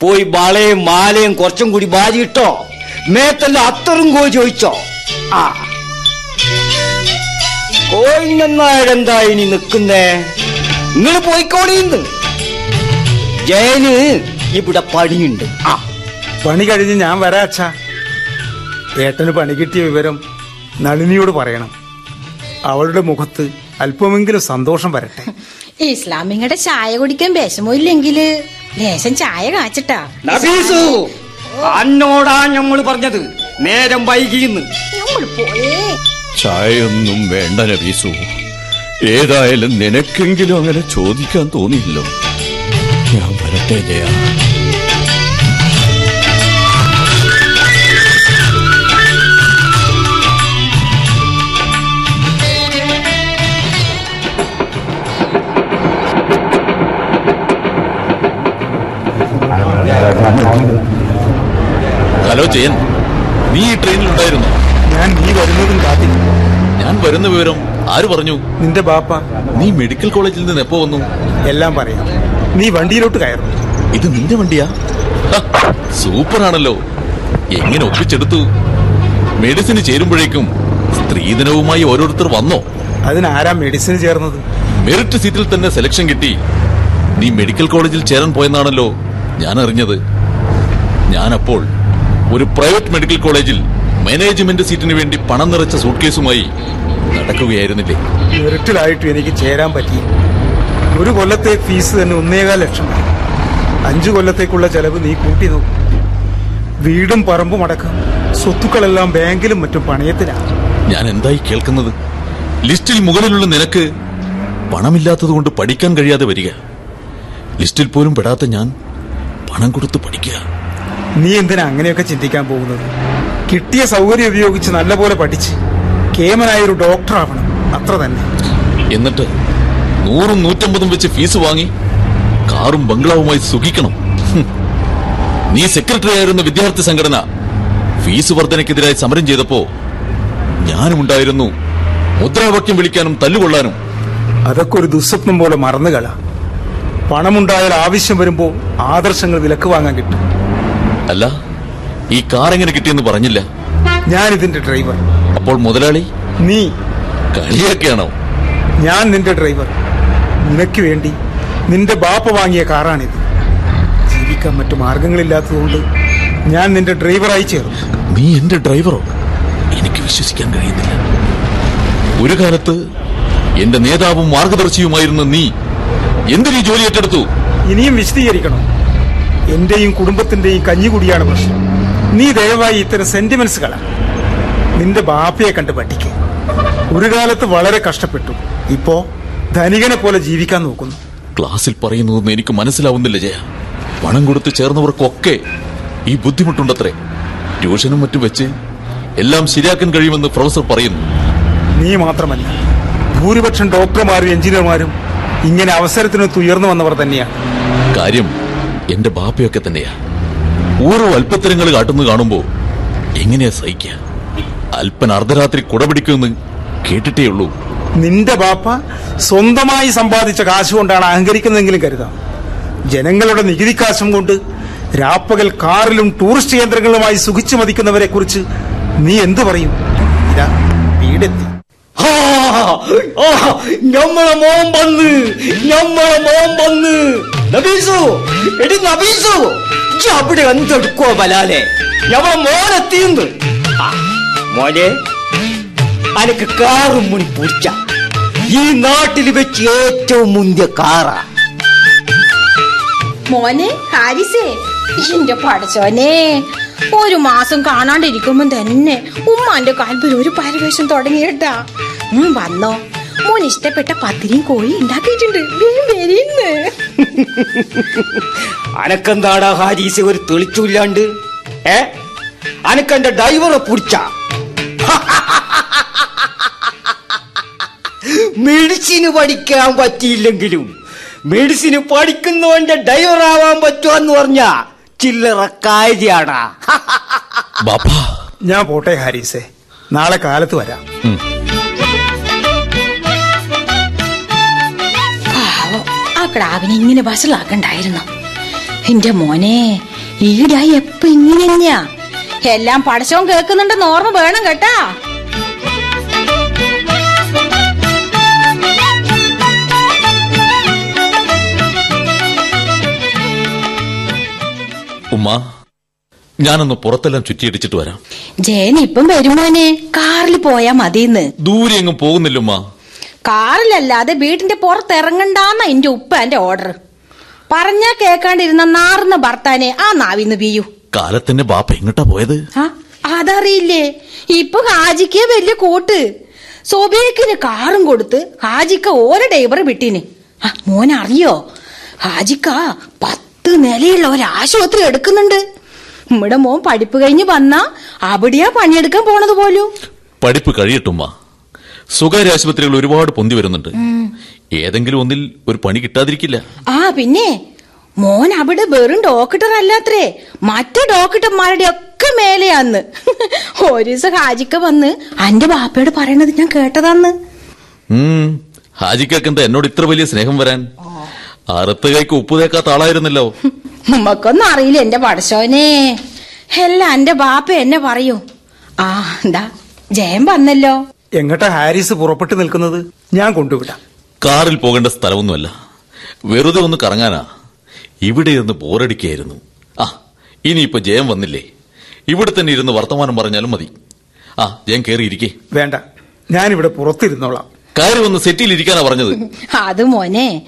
പോയി വളയും മാലയും കുറച്ചും കൂടി വാരിയിട്ടോ മേത്തെല്ലാം അത്തറും കോഴി ചോദിച്ചോ? ആ. കോഴിനെന്നാരെന്താ ഇനി നിൽക്കുന്നേ നിങ്ങൾ പോയിക്കോളിന്ന്. ജയന് ഇവിടെ പണിയുണ്ട്. ആ. പണി കഴിഞ്ഞ് ഞാൻ വരാ അച്ഛാ. ഏട്ടന് പണി കിട്ടിയ വിവരം നളിനിയോട് പറയണം. അവളുടെ മുഖത്ത് അല്പമെങ്കിലും സന്തോഷം വരട്ടെ. ഇസ്ലാമിങ്ങടെ ചായ കുടിക്കാൻ വിഷമോ ഇല്ലെങ്കിൽ ലേശം ചായ കാച്ചിട്ടാ. നബീസു അന്നോടാ ഞമ്മൾ പറഞ്ഞത്. നേരം വൈകിന്ന്. നമ്മൾ പോയേ. ചായയൊന്നും വേണ്ട നബീസു. ഏതായാലും നിനക്കെങ്കിലും അങ്ങനെ ചോദിക്കാൻ തോന്നിയില്ലോ. ഞാൻ വരട്ടെ ജയ. ഹലോ ജയൻ. നീ ഈ ട്രെയിനിലുണ്ടായിരുന്നു ഞാൻ നീ വരുന്നതും കാത്തി ഞാൻ വരുന്ന വിവരം ആര് പറഞ്ഞു? നിന്റെ ബാപ്പ. നീ മെഡിക്കൽ കോളേജിൽ നിന്ന് എപ്പോ വന്നു? എല്ലാം പറയാം. നീ വണ്ടിയിലോട്ട് കയറും ഇത് നിന്റെ വണ്ടിയാ? സൂപ്പർ ആണല്ലോ എങ്ങനെ ഒപ്പിച്ചെടുത്തു? മെഡിസിന് ചേരുമ്പോഴേക്കും സ്ത്രീധനവുമായി ഓരോരുത്തർ വന്നോ? അതിനാരാ മെഡിസിന് ചേർന്നത്? മെറിറ്റ് സീറ്റിൽ തന്നെ സെലക്ഷൻ കിട്ടി. നീ മെഡിക്കൽ കോളേജിൽ ചേരാൻ പോയെന്നാണല്ലോ. ഞാൻ അറിഞ്ഞത് ഞാനപ്പോൾ ഒരു പ്രൈവറ്റ് മെഡിക്കൽ കോളേജിൽ മാനേജ്മെന്റ് സീറ്റിന് വേണ്ടി പണം നിറച്ച സൂട്ട്കേസുമായി നടക്കുകയായിരുന്നില്ലേ? ഇരുട്ടിലായിട്ടും എനിക്ക് ചേരാൻ പറ്റി. ഒരു കൊല്ലത്തെ ഫീസ് തന്നെ ഒന്നേകാൽ ലക്ഷം. അഞ്ചു കൊല്ലത്തേക്കുള്ള ചെലവ് നീ കൂട്ടി നോക്കും. വീടും പറമ്പും അടക്കം സ്വത്തുക്കളെല്ലാം ബാങ്കിലും മറ്റും പണയത്തിലാണ് ഞാൻ എന്തായി കേൾക്കുന്നത്? ലിസ്റ്റിൽ മുകളിലുള്ള നിനക്ക് പണമില്ലാത്തതുകൊണ്ട് പഠിക്കാൻ കഴിയാതെ വരിക. ലിസ്റ്റിൽ പോലും പെടാത്ത ഞാൻ പണം കൊടുത്ത് പഠിക്കുക. നീ എന്തിനാ അങ്ങനെയൊക്കെ ചിന്തിക്കാൻ പോകുന്നത്? കിട്ടിയ സൗകര്യം ഉപയോഗിച്ച് നല്ലപോലെ പഠിച്ച് കേമനായ ഒരു ഡോക്ടർ ആവണം. അത്ര തന്നെ. എന്നിട്ട് നൂറും നൂറ്റമ്പതും വെച്ച് ഫീസ് വാങ്ങി കാറും ബംഗ്ലാവുമായി സുഖിക്കണം. നീ സെക്രട്ടറി ആയിരുന്ന വിദ്യാർത്ഥി സംഘടന ഫീസ് വർധനയ്ക്കെതിരായി സമരം ചെയ്തപ്പോ ഞാനും ഉണ്ടായിരുന്നു മുദ്രാവാക്യം വിളിക്കാനും തല്ലുകൊള്ളാനും. അതൊക്കെ ഒരു ദുസ്വപ്നം പോലെ മറന്നുകള. പണമുണ്ടായാൽ ആവശ്യം വരുമ്പോ ആദർശങ്ങൾ വിലക്ക് വാങ്ങാൻ കിട്ടും. അല്ല ഈ കാർ എങ്ങനെ കിട്ടിയെന്ന് പറഞ്ഞില്ല. ഞാൻ ഇതിന്റെ ഡ്രൈവർ. അപ്പോൾ മുതലാളി? നീ. കളിയൊക്കെയാണോ? ഞാൻ നിന്റെ ഡ്രൈവർ. നിനക്ക് വേണ്ടി നിന്റെ ബാപ്പ വാങ്ങിയ കാറാണിത്. ജീവിക്കാൻ മറ്റു മാർഗങ്ങളില്ലാത്തതുകൊണ്ട് ഞാൻ നിന്റെ ഡ്രൈവറായി ചേർന്നു. നീ എന്റെ ഡ്രൈവറോ? എനിക്ക് വിശ്വസിക്കാൻ കഴിയുന്നില്ല. ഒരു കാലത്ത് എന്റെ നേതാവും മാർഗദർശിയുമായിരുന്ന നീ എന്തിനീ ജോലി ഏറ്റെടുത്തു? ഇനിയും വിശദീകരിക്കണം. എന്റെയും കുടുംബത്തിന്റെയും കഞ്ഞികുടിയാണ് പ്രശ്നം. നീ ദയവായി ഇത്തരം സെന്റിമെന്റ്സ് കള. നിന്റെ ബാപ്പയെ കണ്ട് പഠിക്കും. ഒരു കാലത്ത് വളരെ കഷ്ടപ്പെട്ടു. ഇപ്പോ ധനികനെ പോലെ ജീവിക്കാൻ നോക്കുന്നു. ക്ലാസ്സിൽ പറയുന്നതൊന്നും എനിക്ക് മനസ്സിലാവുന്നില്ല ജയ. പണം കൊടുത്ത് ചേർന്നവർക്കൊക്കെ ഈ ബുദ്ധിമുട്ടുണ്ടത്രേ. ട്യൂഷനും മറ്റും വെച്ച് എല്ലാം ശരിയാക്കാൻ കഴിയുമെന്ന് പ്രൊഫസർ പറയുന്നു. നീ മാത്രമല്ല ഭൂരിപക്ഷം ഡോക്ടർമാരും എഞ്ചിനീയർമാരും ഇങ്ങനെ അവസരത്തിനൊത്ത് ഉയർന്നു വന്നവർ തന്നെയാണ് കാര്യം എന്റെ ബാപ്പയൊക്കെ തന്നെയാ. ഓരോ അല്പത്തരങ്ങൾ കാട്ടുന്നു കാണുമ്പോ എങ്ങനെയാ സഹിക്ക? അല്പൻ അർദ്ധരാത്രി കുടപിടിക്കുമെന്ന് കേട്ടിട്ടേ ഉള്ളൂ. നിന്റെ ബാപ്പ സ്വന്തമായി സമ്പാദിച്ച കാശ് കൊണ്ടാണ് അഹങ്കരിക്കുന്നതെങ്കിലും കരുതാം. ജനങ്ങളുടെ നികുതി കാശം കൊണ്ട് രാപ്പകൽ കാറിലും ടൂറിസ്റ്റ് കേന്ദ്രങ്ങളുമായി സുഖിച്ചു മതിക്കുന്നവരെ കുറിച്ച് നീ എന്തു പറയും? വീടെത്തി. ഞമ്മളെ മോൻ വന്ന് ഞമ്മളെ മോൻ വന്ന്. നബീസു എടി നബീസു അവിടെ എന്തെടുക്കോ ബലാലെ? ഞമ്മളെ മോനെത്തിന്ന് മോനെ അനക്ക് കാറും മുണി പൂച്ച. ഈ നാട്ടിൽ വെച്ച് ഏറ്റവും മുന്തിയ കാറാ. മോനെ ഹാരിസേ എന്റെ പഠിച്ചോനെ ഒരു മാസം കാണാണ്ടിരിക്കുമ്പോ തന്നെ ഉമ്മാന്റെ കാൽപ്പിൽ ഒരു പരവേശം തുടങ്ങിയിട്ടാ. വന്നോ. മോൻ ഇഷ്ടപ്പെട്ട പത്തിരിയും കോഴി ഉണ്ടാക്കിയിട്ടുണ്ട്. അനക്കെന്താടാ ഹാരീസ് ഒരു തെളിച്ചില്ലാണ്ട്? ഏ? അനക്കെന്റെ ഡ്രൈവറെ പിടിച്ച. മെഡിസിന് പഠിക്കാൻ പറ്റിയില്ലെങ്കിലും മെഡിസിന് പഠിക്കുന്നവന്റെ ഡ്രൈവർ ആവാൻ പറ്റുമെന്ന് പറഞ്ഞ ചില്ലറ കാര്യാടാ. ബാപ്പാ. ഞാൻ പോട്ടെ ഹാരീസേ. നാളെ കാലത്ത് വരാം. ക്രാവിനെ ഇങ്ങനെ വഷളാക്കണ്ടായിരുന്നു എന്റെ മോനെ ഈടായി എപ്പ ഇങ്ങനെ തന്നെയാ എല്ലാം പടച്ചവും കേൾക്കുന്നുണ്ടെന്ന് ഓർമ്മ വേണം കേട്ടാ. ഉമ്മ ഞാനൊന്ന് പുറത്തെല്ലാം ചുറ്റിയിടിച്ചിട്ട് വരാം. ജയൻ ഇപ്പം വരുമോനെ കാറിൽ പോയാ മതിന്ന് ദൂരെ എങ്ങും പോകുന്നില്ല ഉമ്മ. കാറിലല്ലാതെ വീടിന്റെ പുറത്തിറങ്ങണ്ടാന്ന എന്റെ ഉപ്പ എന്റെ ഓർഡർ പറഞ്ഞാ കേക്കാണ്ടിരുന്ന നാർന്ന ഭർത്താനെ ആ നാവിന്ന് വീയു. കാലത്തിന്റെ ബാപ്പ എങ്ങോട്ടാ പോയത്? ആ അതറിയില്ലേ? ഇപ്പൊ ഹാജിക്ക് വലിയ കൂട്ട്. സൊബേക്കിന് കാറും കൊടുത്ത് ഹാജിക്ക ഓരോ ഡൈവർ വിട്ടിന്. ആ മോൻ അറിയോ? ഹാജിക്ക പത്ത് നിലയുള്ള ഒരു ആശുപത്രി എടുക്കുന്നുണ്ട്. നമ്മുടെ മോൻ പഠിപ്പ് കഴിഞ്ഞ് വന്നാ അവിടെയാ പണിയെടുക്കാൻ പോണത് പോലും. പഠിപ്പ് കഴിയട്ടുമ്മ. സ്വകാര്യ ആശുപത്രികൾ ഒരുപാട് പൊന്തി വരുന്നുണ്ട്. ഏതെങ്കിലും ഒന്നിൽ ഒരു പണി കിട്ടാതിരിക്കില്ല. ആ പിന്നെ മോൻ അവിടെ വെറും ഡോക്ടർ അല്ലാത്രേ. മറ്റു ഡോക്ടർമാരുടെ ഒക്കെ മേലെയാന്ന്. ഒരു ദിവസം ഹാജിക്ക വന്ന് അന്റെ ബാപ്പയോട് പറയണത് ഞാൻ കേട്ടതാന്ന്. ഉം ഹാജിക്കൊക്കെ എന്താ എന്നോട് ഇത്ര വലിയ സ്നേഹം വരാൻ? അറുത്ത കൈക്ക് ഉപ്പ് തേക്കാത്ത ആളായിരുന്നല്ലോ. നമ്മക്കൊന്നും അറിയില്ല എന്റെ പടശോനെ എല്ലാം എന്റെ ബാപ്പ എന്നെ പറയൂ. ആ എന്താ ജയം വന്നല്ലോ. എങ്ങട്ടാ ഹാരിസ് പുറപ്പെട്ടു നിൽക്കുന്നത്? ഞാൻ കൊണ്ടുവിടാം. കാറിൽ പോകേണ്ട സ്ഥലമൊന്നുമല്ല. വെറുതെ ഒന്ന് കറങ്ങാനാ. ഇവിടെ ഇരുന്ന് ബോറടിക്കായിരുന്നു. ആ ഇനിയിപ്പോ ജയം വന്നില്ലേ? ഇവിടെ തന്നെ ഇരുന്ന് വർത്തമാനം പറഞ്ഞാലും മതി. ആ ജയം കയറിയിരിക്കേ വേണ്ട ഞാനിവിടെ പുറത്തിരുന്നോളാം. കയറി വന്ന് സെറ്റിൽ ഇരിക്കാനാ പറഞ്ഞത്. അത് മോനെ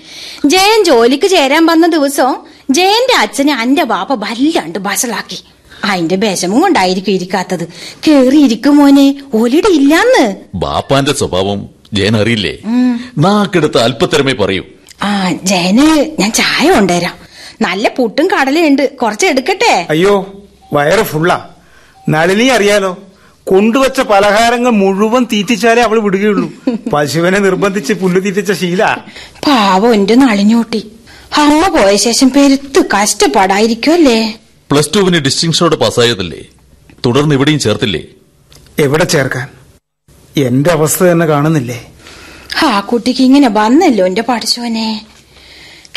ജയൻ ജോലിക്ക് ചേരാൻ വന്ന ദിവസം ജയന്റെ അച്ഛനെ അന്റെ ബാപ്പ വല്ലാണ്ട് ബസലാക്കി അതിന്റെ വിഷമം കൊണ്ടായിരിക്കും ഇരിക്കാത്തത്. കേറി ഇരിക്കും മോനെ ഒലിടെ ഇല്ലാന്ന്. ബാപ്പാന്റെ സ്വഭാവം ജയൻ അറിയില്ലേ? നാക്കെടുത്ത് അല്പത്തരമേ പറയൂ. ആ ജയന് ഞാൻ ചായ കൊണ്ടുവരാം. നല്ല പുട്ടും കടലും ഉണ്ട്. കുറച്ച് എടുക്കട്ടെ? അയ്യോ വയറ് ഫുള്ളാ. നളിനി അറിയാലോ കൊണ്ടുവച്ച പലഹാരങ്ങൾ മുഴുവൻ തീറ്റിച്ചാലേ അവൾ വിടുകയുള്ളൂ. പശുവിനെ നിർബന്ധിച്ച് പുല്ല് തീറ്റിച്ച ശീല. പാവം എന്റെ നളിഞ്ഞൂട്ടി. അമ്മ പോയ ശേഷം പെരുത്ത് കഷ്ടപ്പാടായിരിക്കുമല്ലേ പ്ലസ് ടുവിന് ഡിസ്റ്റിങ്ഷനോട് പാസ്സായതല്ലേ? തുടർന്ന് ഇവിടെയും ചേർത്തില്ലേ? എവിടെ ചേർക്കാൻ? എന്റെ അവസ്ഥ തന്നെ കാണുന്നില്ലേ? ആ കുട്ടിക്ക് ഇങ്ങനെ വന്നല്ലോ എന്റെ പഠിച്ചോനെ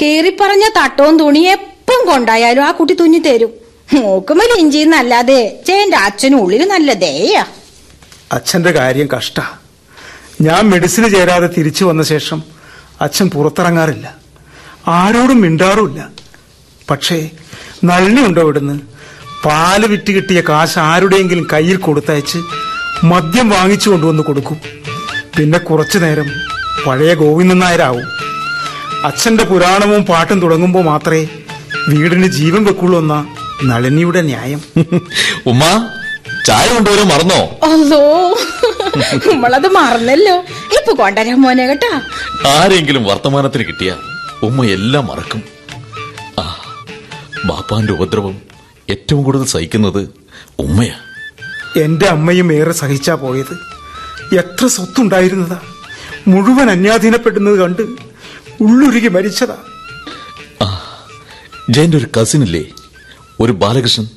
കേറി പറഞ്ഞ തട്ടവും തുണി എപ്പം കൊണ്ടായാലും ആ കുട്ടി തുന്നി തരും. മൂക്കുമൽ ഇഞ്ചിന്നല്ലാതെ ചേന്റെ അച്ഛനും ഉള്ളിൽ നല്ല ദയ. അച്ഛന്റെ കാര്യം കഷ്ട. ഞാൻ മെഡിസിൻ ചേരാതെ തിരിച്ചു വന്ന ശേഷം അച്ഛൻ പുറത്തിറങ്ങാറില്ല. ആരോടും മിണ്ടാറുമില്ല. പക്ഷേ നള്ളിയുണ്ടോ ഇവിടുന്ന്? പാൽ വിറ്റ് കിട്ടിയ കാശ് ആരുടെയെങ്കിലും കയ്യിൽ കൊടുത്തയച്ച് മദ്യം വാങ്ങിച്ചു കൊണ്ടുവന്ന് കൊടുക്കും. പിന്നെ കുറച്ചു നേരം പഴയ ഗോവിന്ദൻ നായരാവും. അച്ഛന്റെ പുരാണവും പാട്ടും തുടങ്ങുമ്പോൾ മാത്രമേ വീടിന് ജീവൻ വെക്കുള്ളൂ എന്ന നളിനിയുടെ ന്യായം. <laughs> ഉമ്മ ചായ കൊണ്ടുവരും മറന്നോ? അല്ലോ നമ്മളത് മറന്നല്ലോ. ഇപ്പൊ കൊണ്ടുവരാൻ മോനെ കേട്ടാ. ആരെങ്കിലും വർത്തമാനത്തിന് കിട്ടിയ ഉമ്മ എല്ലാം മറക്കും. ബാപ്പാന്റെ ഉപദ്രവം ഏറ്റവും കൂടുതൽ സഹിക്കുന്നത് ഉമ്മയാ. എന്റെ അമ്മയും ഏറെ സഹിച്ചാ പോയത്. എത്ര സ്വത്തുണ്ടായിരുന്നതാ. മുഴുവൻ അന്യാധീനപ്പെടുന്നത് കണ്ട് ഉള്ളുരുകി മരിച്ചതാ. ജയന്റെ ഒരു കസിനില്ലേ? ഒരു ബാലകൃഷ്ണൻ.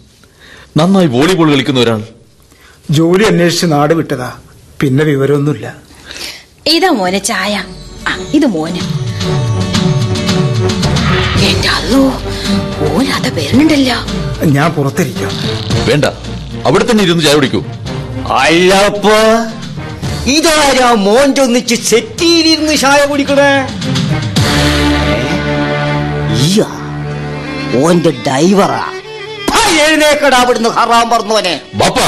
നന്നായി വോളിബോൾ കളിക്കുന്ന ഒരാൾ. ജോലി അന്വേഷിച്ച് നാട് വിട്ടതാ. പിന്നെ വിവരമൊന്നുമില്ല. ഇതാ മോനെ ചായ. ആ ഇത് മോന്. എന്റെ അല്ലോ ഓലാതെ വരുന്നുണ്ടല്ലോ ഞാൻ പുറത്തിരിക്കാം. വേണ്ട അവിടെ തന്നെ ഇരുന്ന് ചായ കുടിക്കൂ. അല്ലപ്പ ഇതാരാ മോന്റെ ഒന്നിച്ച് സെറ്റിയിലിരുന്ന് ചായ കുടിക്കണേ? ഓന്റെ ഡൈവറാ. എഴുന്നേക്കടാ അവിടുന്ന് ഹറാൻ പറഞ്ഞോനെ ബാപ്പ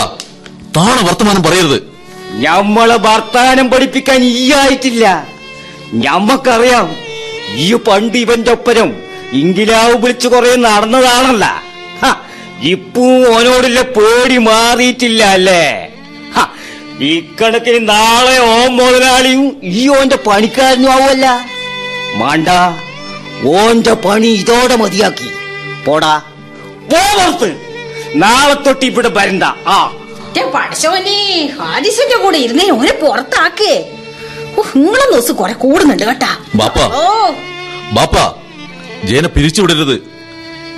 താണ വർത്തമാനം പറയരുത്. ഞമ്മളെ വർത്താനം പഠിപ്പിക്കാൻ ഈ ആയിട്ടില്ല ഞമ്മക്കറിയാം ഈ പണ്ട് ഇവന്റെ ഒപ്പരം ഇങ്കിലാവ് വിളിച്ചു കുറെ നടന്നതാണല്ല. ഇപ്പൊ ഓനോടുള്ള പേടി മാറിയിട്ടില്ല അല്ലേ? ഇക്കണക്കിന് നാളെ ഓൻ മുതലാളിയും ഈ ഓന്റെ പണിക്കാരനും ആവുമല്ല. മാണ്ട ഓന്റെ പണി ഇതോടെ മതിയാക്കി. പോടാ. പോർത്ത് നാളെ തൊട്ട് ഇവിടെ വരണ്ട. ആ. പഠിച്ചവനെ ഹാരിസിന്റെ കൂടെ ഇരുന്നേ ഓനെ പുറത്താക്കേ. നിങ്ങളെ ദിവസം കുറെ കൂടുന്നുണ്ട് കേട്ടാ. ബാപ്പാ. ഓ. ബാപ്പാ ജയനെ പിരിച്ചുവിടരുത്.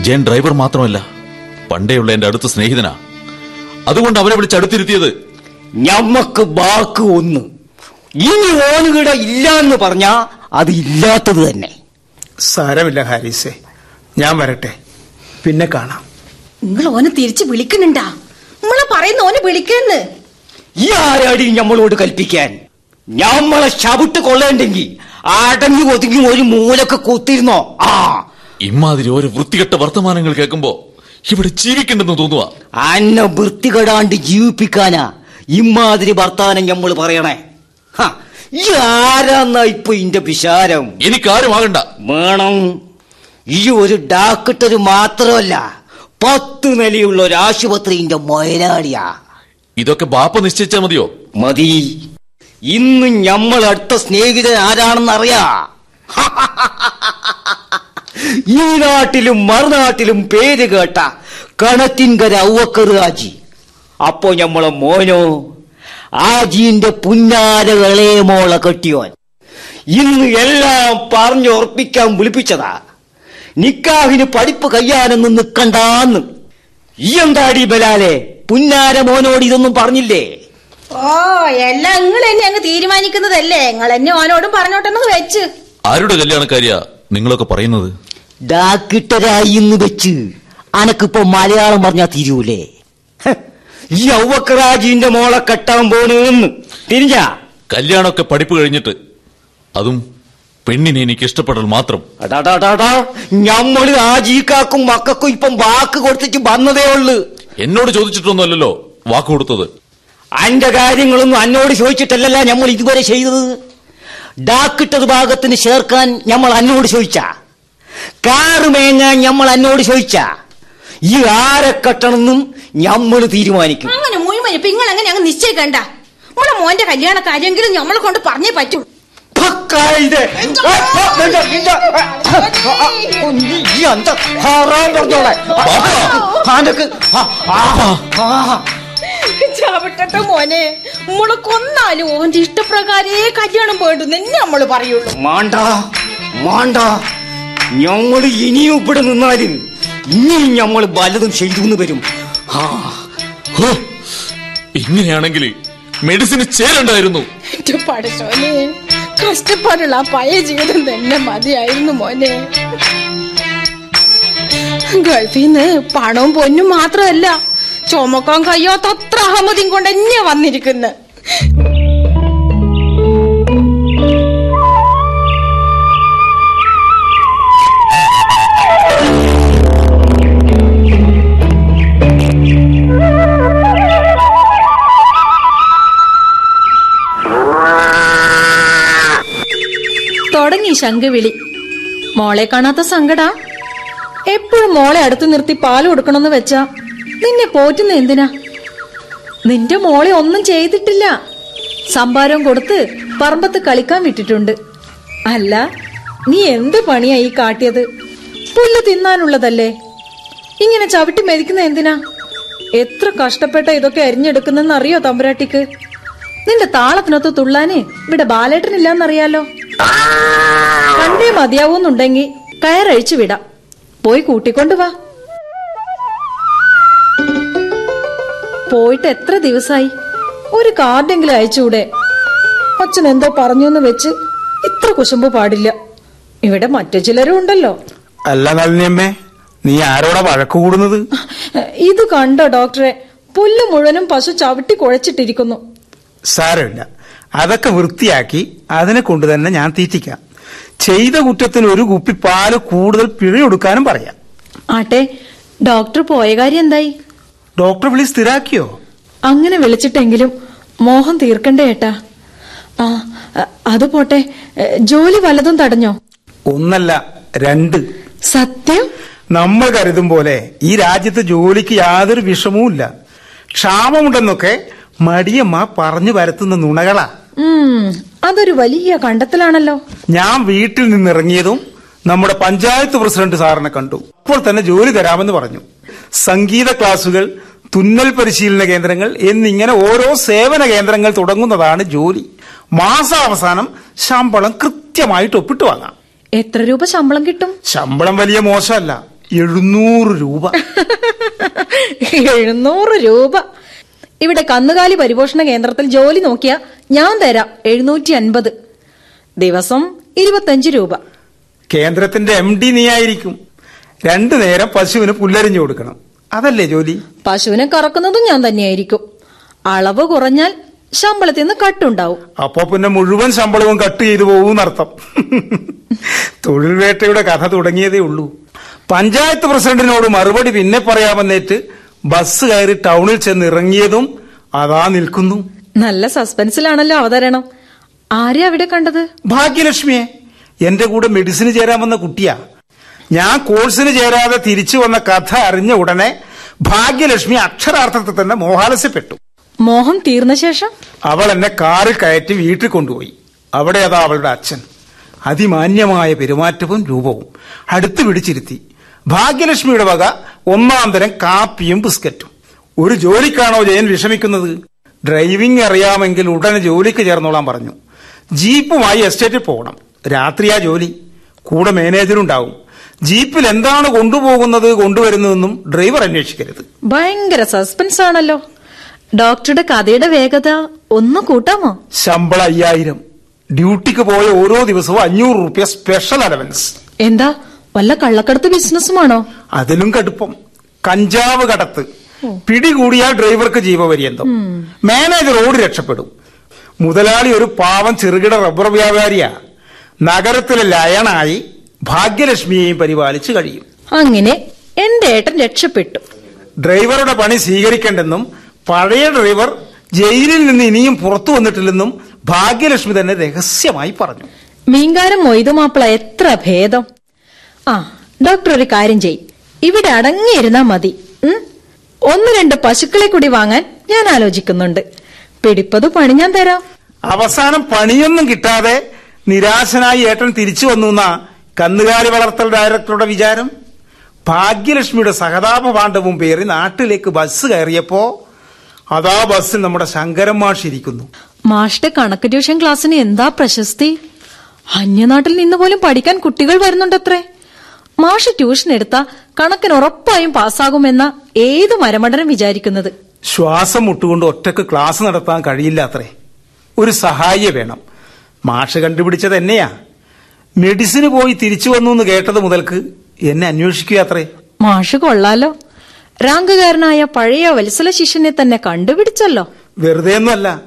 ജയൻ ഡ്രൈവർ മാത്രമല്ല പണ്ടേയുള്ള എന്റെ അടുത്ത സ്നേഹിതനാ. അതുകൊണ്ട് അവനെ വിളിച്ചടുത്തിരുത്തിയത് ഞമ്മക്ക് ബാക്ക് ഒന്ന്. ഇനി ഓനുകിട ഇല്ല എന്ന് പറഞ്ഞാ അത് ഇല്ലാത്തത് തന്നെ. സാരമില്ല ഹാരിസേ ഞാൻ വരട്ടെ. പിന്നെ കാണാം. നിങ്ങൾ ഓനെ തിരിച്ച് വിളിക്കുന്നുണ്ടാ? നമ്മളെ പറയുന്ന ഓനെ വിളിക്കുന്നു. ഈ ആരാടി ഞമ്മളോട് കൽപ്പിക്കാൻ? ഞമ്മളെ ചവിട്ട് കൊള്ളേണ്ടെങ്കിൽ അടങ്ങി ഒതുങ്ങി ഒരു മൂലൊക്കെ കൂത്തിരുന്നോ ആ. ഇമാതിരി ഒരു വൃത്തികെട്ട വർത്തമാനങ്ങൾ കേൾക്കുമ്പോ ഇവിടെ ജീവിക്കണ്ടെന്ന് തോന്നുവാ. അന്നെ വൃത്തികെടാണ്ട് ജീവിപ്പിക്കാനാ ഇമാതിരി വർത്താനം നമ്മൾ പറയണേ. ഹ, ഈ ആരാന്നാ ഇപ്പൊ ഇന്റെ വിശാരം എനിക്കാരും ആകണ്ട വേണം. ഈ ഒരു ഡാക്ടർ മാത്രമല്ല പത്ത് നിലയുള്ള ഒരു ആശുപത്രിന്റെ മുതലാളിയാ ഇതൊക്കെ ബാപ്പ നിശ്ചയിച്ചാ മതിയോ? മതി. ഇന്ന് നമ്മൾ അടുത്ത സ്നേഹിതൻ ആരാണെന്ന് അറിയാ? ഈ നാട്ടിലും മറുനാട്ടിലും പേര് കേട്ട കണത്തിൻകര ഔവക്കറ് ആജി. അപ്പോ ഞമ്മളെ മോനോ ആജീന്റെ പുന്നാരകളെ മോളെ കെട്ടിയോൻ. ഇന്ന് എല്ലാം പറഞ്ഞുറപ്പിക്കാൻ വിളിപ്പിച്ചതാ. നിക്കാഹിന് പഠിപ്പ് കയ്യാനൊന്ന് നിൽക്കണ്ടാന്ന് ഈ എന്താടി ബലാലെ? പുന്നാര മോനോട് ഇതൊന്നും പറഞ്ഞില്ലേ? ഓ എല്ലാം നിങ്ങൾ എന്നെ അങ്ങ് തീരുമാനിക്കുന്നതല്ലേ? നിങ്ങൾ എന്നെ ഓനോടും പറഞ്ഞോട്ടെന്ന് വെച്ച്. ആരുടെ കല്യാണക്കാരിയാ നിങ്ങളൊക്കെ പറയുന്നത്? ഡാക്കിട്ടരായി എന്ന് വെച്ച്. അനക്കിപ്പോ മലയാളം പറഞ്ഞാ തീരൂലേ? ഹ്, ഈ ഔവക്കറാജിന്റെ മോളെ കെട്ടാൻ പോണെന്ന് തിരിഞ്ഞ? കല്യാണമൊക്കെ പഠിപ്പ് കഴിഞ്ഞിട്ട് അതും പെണ്ണിനെ എനിക്ക് ഇഷ്ടപ്പെടൽ മാത്രം. അടാടാടാടാ ഞമ്മൾ ആജീക്കാക്കും മക്കൾക്കും ഇപ്പം വാക്ക് കൊടുത്തിട്ട് വന്നതേ ഉള്ളു. എന്നോട് ചോദിച്ചിട്ടൊന്നുമല്ലല്ലോ വാക്ക് കൊടുത്തത്. അന്റെ കാര്യങ്ങളൊന്നും അന്നോട് ചോദിച്ചിട്ടല്ലല്ല നമ്മൾ ഇതുവരെ ചെയ്തത്. ഡാക്കിട്ടത് ഭാഗത്തിന് ചേർക്കാൻ നമ്മൾ അന്നോട് ചോദിച്ച. കാറ് മേങ്ങാൻ നമ്മൾ അന്നോട് ചോദിച്ച. ഈ ആരെ കെട്ടണമെന്നും നമ്മൾ തീരുമാനിക്കും. അങ്ങനെ മുഴുവൻ ഇപ്പൊ നിങ്ങൾ അങ്ങനെ അങ്ങ് നിശ്ചയിക്കണ്ട? നമ്മളെ മോന്റെ കല്യാണ കാര്യമെങ്കിലും നമ്മളെ കൊണ്ട് പറഞ്ഞേ പറ്റൂ. പറഞ്ഞോളെ. ചാവട്ടെ മോനെ. നമ്മൾ കൊന്നാലും ഓന്റെ ഇഷ്ടപ്രകാരേ കല്യാണം വേണ്ടു തന്നെ നമ്മൾ പറയുള്ളൂ. മാണ്ട മാണ്ട. ഞങ്ങൾ ഇനിയും ഇവിടെ നിന്നാലും ഇനിയും ഞമ്മൾ വല്ലതും ചെയ്തു വരും. ആ ഹോ, ഇങ്ങനെയാണെങ്കിൽ മെഡിസിന് ചേരണ്ടായിരുന്നു. എന്റെ പടച്ചോനെ കഷ്ടപ്പാടുള്ള ആ പഴയ ജീവിതം തന്നെ മതിയായിരുന്നു മോനെ. ഗൾഫിൽ നിന്ന് പണവും പൊന്നും മാത്രമല്ല ചുമക്കാൻ കഴിയാത്ത അത്ര അഹമ്മദിയും കൊണ്ട് എന്നെ വന്നിരിക്കുന്നു തുടങ്ങി ശംഖുവിളി. മോളെ കാണാത്ത സങ്കടാ? എപ്പോഴും മോളെ അടുത്ത് നിർത്തി പാൽ കൊടുക്കണമെന്ന് വെച്ചാ നിന്നെ പോറ്റുന്ന എന്തിനാ? നിന്റെ മോളെ ഒന്നും ചെയ്തിട്ടില്ല. സംഭാരം കൊടുത്ത് പറമ്പത്ത് കളിക്കാൻ വിട്ടിട്ടുണ്ട്. അല്ല നീ എന്ത് പണിയാ ഈ കാട്ടിയത്? പുല്ല് തിന്നാനുള്ളതല്ലേ? ഇങ്ങനെ ചവിട്ടി മെതിക്കുന്ന എന്തിനാ? എത്ര കഷ്ടപ്പെട്ട ഇതൊക്കെ അരിഞ്ഞെടുക്കുന്നെന്ന് അറിയോ തമ്പുരാട്ടിക്ക്? നിന്റെ താളത്തിനൊത്ത് തുള്ളാനെ ഇവിടെ ബാലേട്ടനില്ലാന്നറിയാലോ? കണ്ടേ മതിയാവൂന്നുണ്ടെങ്കി കയറഴിച്ചു വിടാം. പോയി കൂട്ടിക്കൊണ്ടു പോയിട്ട് എത്ര ദിവസായി? ഒരു കാർഡെങ്കിലും അയച്ചുകൂടെ? അച്ഛൻ എന്തോ പറഞ്ഞു എന്ന് വെച്ച് ഇത്ര കുശുമ്പ് പാടില്ല. ഇവിടെ മറ്റു ചിലരും ഉണ്ടല്ലോ. അല്ല നളിനിയമ്മേ നീ ആരോടാ വഴക്കു കൂടുന്നത്? ഇത് കണ്ടോ ഡോക്ടറെ? പുല്ല് മുഴുവനും പശു ചവിട്ടി കുഴച്ചിട്ടിരിക്കുന്നു. സാരമില്ല. അതൊക്കെ വൃത്തിയാക്കി അതിനെ കൊണ്ട് തന്നെ ഞാൻ തീറ്റിക്കാം. ചെയ്ത കുറ്റത്തിന് ഒരു കുപ്പി പാൽ കൂടുതൽ പിഴയൊടുക്കാനും പറയാം. ആട്ടെ ഡോക്ടർ പോയ കാര്യം എന്തായി? ഡോക്ടർ വിളി സ്ഥിരാക്കിയോ? അങ്ങനെ വിളിച്ചിട്ടെങ്കിലും മോഹം തീർക്കണ്ടേ ഏട്ടാ. ആ അത് പോട്ടെ. ജോലി വല്ലതും തടഞ്ഞോ? ഒന്നല്ല രണ്ട്. സത്യം? നമ്മൾ കരുതും പോലെ ഈ രാജ്യത്ത് ജോലിക്ക് യാതൊരു വിഷമവുമില്ല ക്ഷാമമുണ്ടെന്നൊക്കെ മടിയമ്മ പറഞ്ഞു വരത്തുന്ന നുണകളാ. അതൊരു വലിയ കണ്ടെത്തലാണല്ലോ. ഞാൻ വീട്ടിൽ നിന്നിറങ്ങിയതും നമ്മുടെ പഞ്ചായത്ത് പ്രസിഡന്റ് സാറിനെ കണ്ടു. അപ്പോൾ തന്നെ ജോലി തരാമെന്ന് പറഞ്ഞു. സംഗീത ക്ലാസുകൾ തുന്നൽ പരിശീലന കേന്ദ്രങ്ങൾ എന്നിങ്ങനെ ഓരോ സേവന കേന്ദ്രങ്ങൾ തുടങ്ങുന്നതാണ് ജോലി. മാസാവസാനം ശമ്പളം കൃത്യമായിട്ട് ഒപ്പിട്ട് വാങ്ങാം. എത്ര രൂപ ശമ്പളം കിട്ടും? ശമ്പളം വലിയ മോശമല്ല. എഴുന്നൂറ് രൂപ. എഴുന്നൂറ് രൂപ. ഇവിടെ കന്നുകാലി പരിപോഷണ കേന്ദ്രത്തിൽ ജോലി നോക്കിയാ ഞാൻ തരാം എഴുന്നൂറ്റി അൻപത് ദിവസം ഇരുപത്തഞ്ച് രൂപ. കേന്ദ്രത്തിന്റെ എം ഡി നീയായിരിക്കും. രണ്ടു നേരം പശുവിന് പുല്ലരിഞ്ഞു കൊടുക്കണം. അതല്ലേ ജോലി? പശുവിനെ കറക്കുന്നതും ഞാൻ തന്നെയായിരിക്കും. അളവ് കുറഞ്ഞാൽ ശമ്പളത്തിൽ നിന്ന് കട്ടുണ്ടാവും. അപ്പോ പിന്നെ മുഴുവൻ ശമ്പളവും കട്ട് ചെയ്തു പോകുന്നർത്ഥം തൊഴിൽ വേട്ടയുടെ കഥ തുടങ്ങിയതേ ഉള്ളൂ. പഞ്ചായത്ത് പ്രസിഡന്റിനോട് മറുപടി പിന്നെ പറയാമെന്നേറ്റ് ബസ് കയറി ടൗണിൽ ചെന്ന് ഇറങ്ങിയതും അതാ നിൽക്കുന്നു. നല്ല സസ്പെൻസിലാണല്ലോ അവതരണം. ആരെയാ അവിടെ കണ്ടത്? ഭാഗ്യലക്ഷ്മിയെ. എന്റെ കൂടെ മെഡിസിന് ചേരാൻ വന്ന കുട്ടിയാ. ഞാൻ കോഴ്സിന് ചേരാതെ തിരിച്ചു വന്ന കഥ അറിഞ്ഞ ഉടനെ ഭാഗ്യലക്ഷ്മി അക്ഷരാർത്ഥത്തിൽ തന്നെ മോഹാലസ്യപ്പെട്ടു. മോഹം തീർന്ന ശേഷം? അവൾ എന്നെ കാറിൽ കയറ്റി വീട്ടിൽ കൊണ്ടുപോയി. അവിടെ അതാ അവളുടെ അച്ഛൻ. അതിമാന്യമായ പെരുമാറ്റവും രൂപവും അടുത്ത് പിടിച്ചിരുത്തി. ഭാഗ്യലക്ഷ്മിയുടെ വക ഒന്നാം തരം കാപ്പിയും ബിസ്ക്കറ്റും. ഒരു ജോലിക്കാണോ ജയൻ വിഷമിക്കുന്നത്? ഡ്രൈവിംഗ് അറിയാമെങ്കിൽ ഉടനെ ജോലിക്ക് ചേർന്നോളാൻ പറഞ്ഞു. ജീപ്പുമായി എസ്റ്റേറ്റിൽ പോകണം. രാത്രിയാ ജോലി. കൂടെ മാനേജറുണ്ടാവും ജീപ്പിൽ എന്താണ് കൊണ്ടുപോകുന്നത് കൊണ്ടുവരുന്നതെന്നും ഡ്രൈവർ അന്വേഷിക്കരുത്. ഭയങ്കര സസ്പെൻസ് ആണല്ലോ. ഡോക്ടറുടെ കഥയുടെ വേഗത ഒന്ന് കൂട്ടാമോ? ശമ്പളം അയ്യായിരം. ഡ്യൂട്ടിക്ക് പോയ ഓരോ ദിവസവും അഞ്ഞൂറ് റുപ്യ സ്പെഷ്യൽ അലവൻസ് എന്താ? വല്ല കള്ളക്കടത്ത് ബിസിനസ്സുമാണോ? അതിലും കടുപ്പം. കഞ്ചാവ് കടത്ത്. പിടികൂടിയാൽ ഡ്രൈവർക്ക് ജീവപര്യന്തം. മാനേജർ ഓടി രക്ഷപ്പെടും. മുതലാളി ഒരു പാവം ചെറുകിട റബ്ബർ വ്യാപാരിയാ. നഗരത്തിലെ ലയണായി ഭാഗ്യലക്ഷ്മിയെയും പരിപാലിച്ചു കഴിയും. അങ്ങനെ എന്റെ ഏട്ടൻ രക്ഷപ്പെട്ടു. ഡ്രൈവറുടെ പണി സ്വീകരിക്കേണ്ടെന്നും പഴയ ഡ്രൈവർ ജയിലിൽ നിന്ന് ഇനിയും പുറത്തു വന്നിട്ടില്ലെന്നും ഭാഗ്യലക്ഷ്മി തന്നെ രഹസ്യമായി പറഞ്ഞു. മീൻകാരം മൊയ്തുമാപ്പിള എത്ര ഭേദം. ആ ഡോക്ടർ ഒരു കാര്യം ചെയ്. ഇവിടെ അടങ്ങിയിരുന്നാ മതി. ഒന്ന് രണ്ട് പശുക്കളെ കൂടി വാങ്ങാൻ ഞാൻ ആലോചിക്കുന്നുണ്ട്. പിടിപ്പത് പണി ഞാൻ തരാം. അവസാനം പണിയൊന്നും കിട്ടാതെ നിരാശനായി ഏട്ടൻ തിരിച്ചു വന്നു എന്നാ കന്നുകാലി വളർത്തൽ ഡയറക്ടറുടെ വിചാരം? ഭാഗ്യലക്ഷ്മിയുടെ സഹതാപ പാണ്ഡവും പേറി നാട്ടിലേക്ക് ബസ് കയറിയപ്പോ അതാ ബസ്സിൽ നമ്മുടെ ശങ്കരൻ മാഷ് ഇരിക്കുന്നു. മാഷിന്റെ കണക്ക് ട്യൂഷൻ ക്ലാസ്സിന് എന്താ പ്രശസ്തി? അന്യനാട്ടിൽ നിന്ന് പോലും പഠിക്കാൻ കുട്ടികൾ വരുന്നുണ്ടത്രേ. മാഷ് ട്യൂഷൻ എടുത്ത കണക്കിന് ഉറപ്പായും പാസ്സാകുമെന്ന ഏത് മരമടനും വിചാരിക്കുന്നത്? ശ്വാസം മുട്ടുകൊണ്ട് ഒറ്റയ്ക്ക് ക്ലാസ് നടത്താൻ കഴിയില്ല അത്രേ ഒരു സഹായി വേണം. മാഷ് കണ്ടുപിടിച്ചത് എന്നെയാ. മെഡിസിന് പോയി തിരിച്ചു വന്നു എന്ന് കേട്ടത് മുതൽക്ക് എന്നെ അന്വേഷിക്കുക അത്രേ? മാഷ് കൊള്ളാലോ. റാങ്കുകാരനായ പഴയ വത്സല ശിഷ്യനെ തന്നെ കണ്ടുപിടിച്ചല്ലോ. വെറുതെ ഒന്നല്ല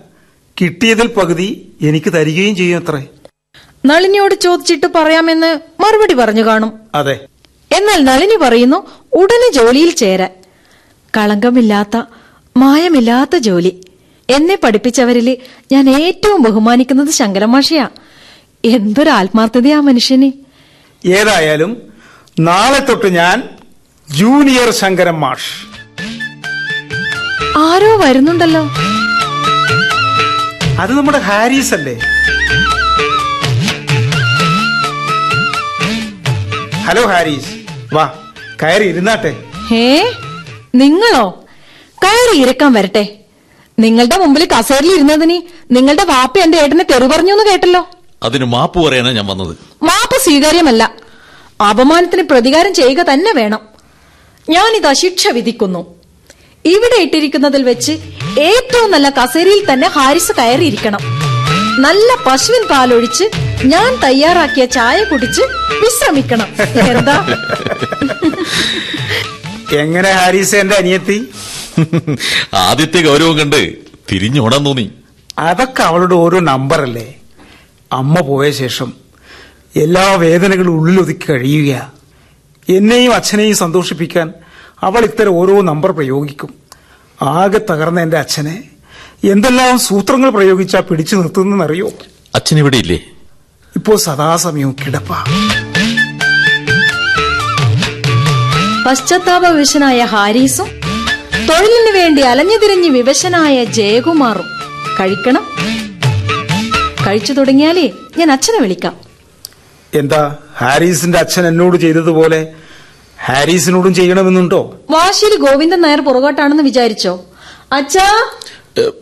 കിട്ടിയതിൽ പകുതി എനിക്ക് തരികയും ചെയ്യും അത്രേ. നളിനിയോട് ചോദിച്ചിട്ട് പറയാമെന്ന് മറുപടി പറഞ്ഞു കാണും. അതെ. എന്നാൽ നളിനി പറയുന്നു ഉടനെ ജോലിയിൽ ചേരാൻ. കളങ്കമില്ലാത്ത മായമില്ലാത്ത ജോലി. എന്നെ പഠിപ്പിച്ചവരിൽ ഞാൻ ഏറ്റവും ബഹുമാനിക്കുന്നത് ശങ്കരമാഷയാ എന്തൊരു ആത്മാർത്ഥതയാ മനുഷ്യന്. ഏതായാലും നാളെ തൊട്ട് ഞാൻ ജൂനിയർ ശങ്കരൻ മാഷ്. ആരോ വരുന്നുണ്ടല്ലോ. അത് നമ്മുടെ ഹാരിസ് അല്ലേ? ഹലോ ഹാരിസ്. വാ കയറി ഇരുന്നാട്ടെ. ഹേ നിങ്ങളോ? കയറി ഇരക്കാൻ വരട്ടെ. നിങ്ങളുടെ മുമ്പിൽ കസേരയിൽ ഇരുന്നതിന് നിങ്ങളുടെ വാപ്പ എന്റെ ഏട്ടനെ തെറി പറഞ്ഞു എന്ന് കേട്ടല്ലോ? അതിന് മാപ്പ് പറയാനാ ഞാൻ വന്നത്. മാപ്പ് സ്വീകാര്യമല്ല. അപമാനത്തിന് പ്രതികാരം ചെയ്യുക തന്നെ വേണം. ഞാൻ ഞാനിതാ ശിക്ഷ വിധിക്കുന്നു. ഇവിടെ ഇട്ടിരിക്കുന്നതിൽ വെച്ച് ഏറ്റവും നല്ല കസേരയിൽ തന്നെ ഹാരിസ് കയറിയിരിക്കണം. നല്ല പശുവിൻ പാലൊഴിച്ച് ഞാൻ തയ്യാറാക്കിയ ചായ കുടിച്ച് വിശ്രമിക്കണം. എന്താ? <laughs> എങ്ങനെ ഹാരിസ് എന്റെ അനിയത്തി? <laughs> ആദ്യത്തെ ഗൗരവം കണ്ട് തിരിഞ്ഞോടാൻ തോന്നി. അതൊക്കെ അവളുടെ ഓരോ നമ്പറല്ലേ അമ്മ പോയ ശേഷം എല്ലാ വേദനകളും ഉള്ളിലൊതുക്കി കഴിയുക എന്നെയും അച്ഛനെയും സന്തോഷിപ്പിക്കാൻ അവൾ ഇത്തരം ഓരോ നമ്പർ പ്രയോഗിക്കും. ആകെ തകർന്ന എന്റെ അച്ഛനെ എന്തെല്ലാം സൂത്രങ്ങൾ പ്രയോഗിച്ചാ പിടിച്ചു നിർത്തുന്നറിയോ അച്ഛൻ ഇവിടെ ഇല്ലേ? ഇപ്പോ സദാസമയവും കിടപ്പ. പശ്ചാത്താപ വിഷനായ ഹാരീസും തൊഴിലിനു വേണ്ടി അലഞ്ഞുതിരിഞ്ഞ് വിവശനായ ജയകുമാറും കഴിക്കണം. കഴിച്ചു തുടങ്ങിയാലേ ഞാൻ അച്ഛനെ വിളിക്കാം. എന്താ ഹാരിസിന്റെ അച്ഛൻ എന്നോട് ചെയ്തതുപോലെ ഹാരിസിനോടും ചെയ്യണമെന്നുണ്ടോ? വാശിയിൽ ഗോവിന്ദൻ നായർ പുറകോട്ടാണെന്ന് വിചാരിച്ചോ? അച്ഛാ!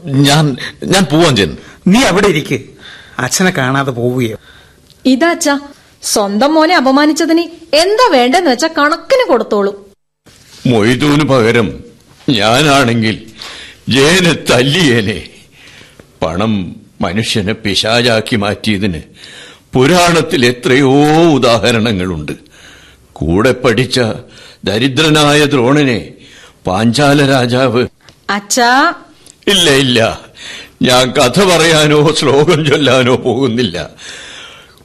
ഞാൻ ഞാൻ പോവാൻ ജൻ നീ അവിടെ ഇരിക്ക്. അച്ഛനെ കാണാതെ പോവുകയോ. ഇതാ അച്ഛാ സ്വന്തം മോനെ അപമാനിച്ചതിന് എന്താ വേണ്ടെന്ന് വെച്ചാ കണക്കിന് കൊടുത്തോളൂ. മൊയ്തൂന് പകരം ഞാനാണെങ്കിൽ ജയനെ തല്ലിയേനെ. പണം മനുഷ്യനെ പിശാചാക്കി മാറ്റിയതിന് പുരാണത്തിൽ എത്രയോ ഉദാഹരണങ്ങളുണ്ട്. കൂടെ പഠിച്ച ദരിദ്രനായ ദ്രോണനെ പാഞ്ചാല രാജാവ് അച്ഛാ. ഇല്ല ഇല്ല. ഞാൻ കഥ പറയാനോ ശ്ലോകം ചൊല്ലാനോ പോകുന്നില്ല.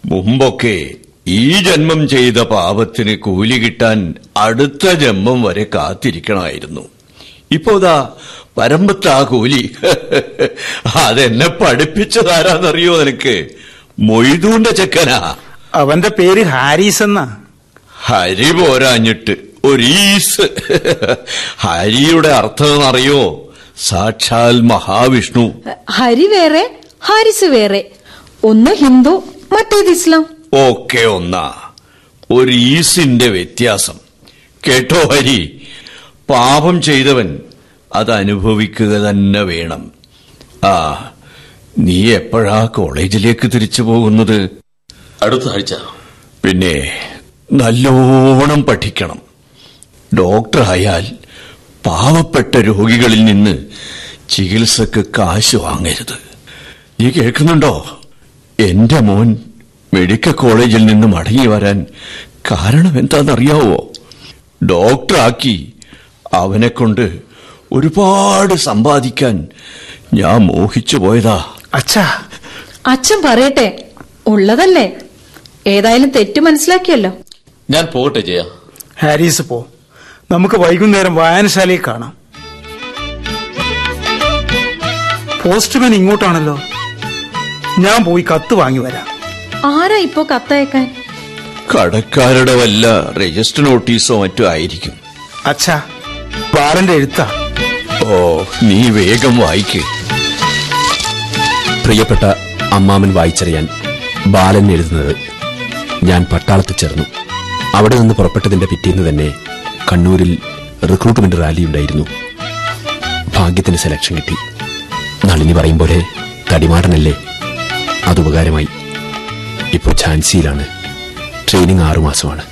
മുമ്പൊക്കെ ഈ ജന്മം ചെയ്ത പാപത്തിന് കൂലി കിട്ടാൻ അടുത്ത ജന്മം വരെ കാത്തിരിക്കണമായിരുന്നു. ഇപ്പോതാ പരമ്പത്ത് ആ കൂലി അതെന്നെ പഠിപ്പിച്ചതാരാന്നറിയോ നിനക്ക്? മൊയ്തൂന്റെ ചെക്കനാ. അവന്റെ പേര് ഹാരീസ് എന്നാ. ഹരി പോരാഞ്ഞിട്ട് ഒരീസ്. ഹരിയുടെ അർത്ഥം അറിയോ സാക്ഷാൽ മഹാവിഷ്ണു. ഹരി വേറെ ഹാരിസ് വേറെ. ഒന്ന് ഹിന്ദു മറ്റേത് ഇസ്ലാം. ഒക്കെ ഒന്നാ. ഒരു ഈസിന്റെ വ്യത്യാസം. കേട്ടോ ഹരി? പാപം ചെയ്തവൻ അത് അനുഭവിക്കുക തന്നെ വേണം. ആ നീ എപ്പോഴാ കോളേജിലേക്ക് തിരിച്ചു പോകുന്നത്? അടുത്ത ആഴ്ച. പിന്നെ നല്ലോണം പഠിക്കണം. ഡോക്ടറായാൽ പാവപ്പെട്ട രോഗികളിൽ നിന്ന് ചികിത്സക്ക് കാശ് വാങ്ങരുത്. നീ കേൾക്കുന്നുണ്ടോ? എന്റെ മോൻ മെഡിക്കൽ കോളേജിൽ നിന്ന് മടങ്ങി വരാൻ കാരണം എന്താണെന്നറിയാവോ ഡോക്ടറാക്കി അവനെ കൊണ്ട് ഒരുപാട് സമ്പാദിക്കാൻ ഞാൻ മോഹിച്ചു പോയതാ. അച്ഛാ. അച്ഛൻ പറയട്ടെ ഉള്ളതല്ലേ? ഏതായാലും തെറ്റ് മനസ്സിലാക്കിയല്ലോ. ഞാൻ പോകട്ടെ ജയ. ഹാരീസ് പോ. നമുക്ക് വൈകുന്നേരം വായനശാലയിൽ കാണാം. പോസ്റ്റ്മാൻ ഇങ്ങോട്ടാണല്ലോ. ഞാൻ പോയി കത്ത് വാങ്ങി വരാം. ആരാ ഇപ്പോ കത്തയക്കാൻ? കടക്കാരുടെ വല്ല രജിസ്റ്റർ നോട്ടീസോ മറ്റോ ആയിരിക്കും. അച്ഛാ ബാലന്റെ എഴുത്താ. ഓ നീ വേഗം വായിക്ക്. പ്രിയപ്പെട്ട അമ്മാമൻ വായിച്ചറിയാൻ ബാലൻ എഴുതുന്നത് ഞാൻ പട്ടാളത്തിൽ ചേർന്നു. അവിടെ നിന്ന് പുറപ്പെട്ടതിന്റെ പിറ്റേന്ന് തന്നെ കണ്ണൂരിൽ റിക്രൂട്ട്മെന്റ് റാലി ഉണ്ടായിരുന്നു. ഭാഗ്യത്തിന് സെലക്ഷൻ കിട്ടി. നളിനി പറയും പോലെ തടിമാടനല്ലേ? അത് ഉപകാരമായി. ഇപ്പോൾ ഝാൻസിയിലാണ്. ട്രെയിനിങ് ആറുമാസമാണ്.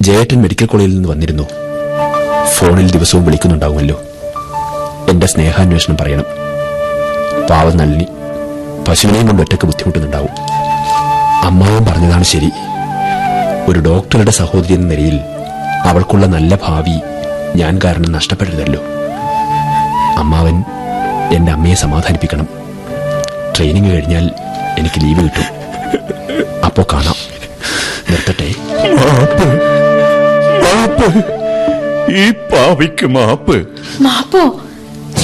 ജയേട്ടൻ മെഡിക്കൽ കോളേജിൽ നിന്ന് വന്നിരുന്നു. ഫോണിൽ ദിവസവും വിളിക്കുന്നുണ്ടാവുമല്ലോ. എന്റെ സ്നേഹാന്വേഷണം പറയണം. പാവം നളിനി പശുവിനെയും കൊണ്ട് ഒറ്റയ്ക്ക് ബുദ്ധിമുട്ടുന്നുണ്ടാവും. അമ്മാവൻ പറഞ്ഞതാണ് ശരി. ഒരു ഡോക്ടറുടെ സഹോദരി എന്ന നിലയിൽ അവൾക്കുള്ള നല്ല ഭാവി ഞാൻ കാരണം നഷ്ടപ്പെടരുതല്ലോ. അമ്മാവൻ എന്റെ അമ്മയെ സമാധാനിപ്പിക്കണം. ട്രെയിനിങ് കഴിഞ്ഞാൽ എനിക്ക് ലീവ് കിട്ടും. അപ്പോ കാണാം. നിർത്തട്ടെ. ഈ പാവിക്ക് മാപ്പ്. മാപ്പോ?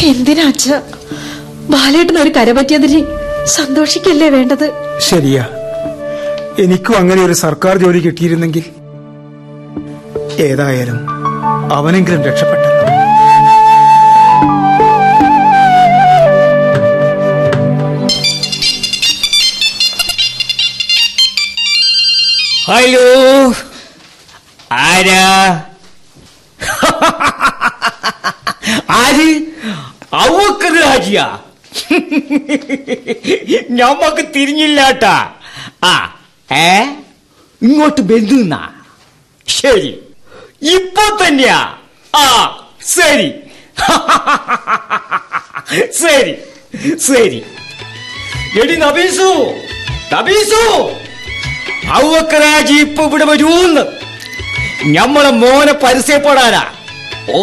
എന്തിനാ അച്ഛ? ബാലേട്ടന് ഒരു കരപറ്റിയതിന് സന്തോഷിക്കല്ലേ വേണ്ടത്? ശരിയാ. എനിക്കും അങ്ങനെ ഒരു സർക്കാർ ജോലി കിട്ടിയിരുന്നെങ്കിൽ ഏതായാലും അവനെങ്കിലും രക്ഷപ്പെട്ടു ഹലോ. ആരാ? <laughs> ആര്? അവക്കത് ഹാജിയ ഞമ്മക്ക് തിരിഞ്ഞില്ലാട്ടാ. ആ ഏ? ഇങ്ങോട്ട് ബന്ധുന്ന ശരി. ഇപ്പൊ തന്നെയാ. ആ ശരി. <laughs> ശരി ശരി. എടി നബീസു നബീസു. അവക്കരാജി ഇപ്പൊ ഇവിടെ വരൂന്ന് ഞമ്മളെ മോനെ പരിചയപ്പെടാനാ. ഓ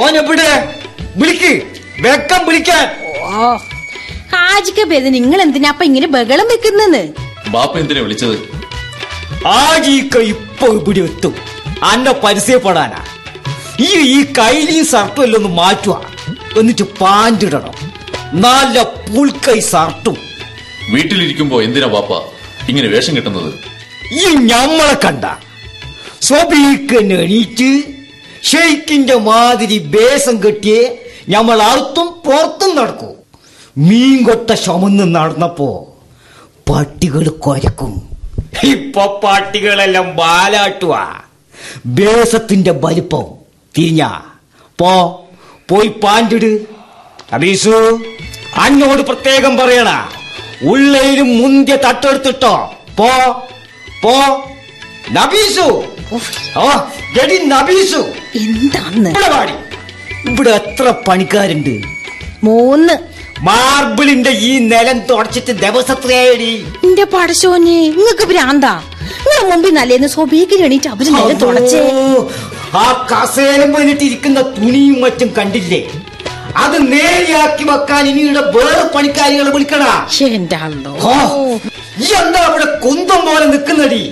ഓനെവിടെ? വിളിക്ക്. വെക്കം വിളിക്കാൻ. ഹാജിക്ക് പേര് നിങ്ങൾ എന്തിനാ അപ്പൊ ഇങ്ങനെ ബഹളം വെക്കുന്നെന്ന്? ബാപ്പ എന്തിനാ വിളിച്ചത്? ആജീക്ക ഇപ്പൊ ഇവിടെ എത്തും. അന്നെ പരിചയപ്പെടാനാ. ഈ ഈ കൈലിയും സർട്ടും എല്ലാം ഒന്ന് മാറ്റുക എന്നിട്ട് പാന്റിടണം നല്ല പുൽക്കൈ സർട്ടും വീട്ടിലിരിക്കുമ്പോ എന്തിനാ ബാപ്പ ഇങ്ങനെ വേഷം കിട്ടുന്നത്? ഈ ഞമ്മളെ കണ്ട. സ്വബീക്കൻ എണീറ്റ് ഷെയ്ക്കിന്റെ മാതിരി ബേസം കെട്ടിയേ ഞമ്മൾ അറുത്തും പുറത്തും നടക്കൂ. മീൻ കൊട്ട ചുമന്ന് നടന്നപ്പോ പട്ടികൾ കൊരക്കും. ഇപ്പൊ പട്ടികളെല്ലാം ബാലാട്ടുവാ ബേസത്തിന്റെ വലിപ്പം തിരിഞ്ഞ പോ പോയി പാൻഡിട് അബീസു അന്നോട് പ്രത്യേകം പറയണ. ഉള്ളയിലും മുന്തിയ തട്ടെടുത്തിട്ടോ. പോ പോ. നബീസു എന്താന്ന്? ഇവിടെ വാടി. ഇവിടെ എത്ര പണിക്കാരുണ്ട്? മൂന്ന്. മാർബിളിന്റെ ഈ നിലം തുടച്ചിട്ട് ദിവസത്രയായി എന്റെ പടശോനെ നിങ്ങക്ക് ഭ്രാന്താ. നിങ്ങളെ മുമ്പിൽ നല്ലേന്ന് സ്വബീക്ക് എണീറ്റ് അവർ നിലം തുടച്ചേ. ആ കസേരം ഇരിക്കുന്ന തുണിയും മറ്റും കണ്ടില്ലേ? അത് നേരെയാക്കി വെക്കാൻ ഇനിയുടെ വേറെ പണിക്കാരികളെ വിളിക്കണ ഈ എന്താ അവിടെ കുന്തം പോലെ നിക്കുന്നടി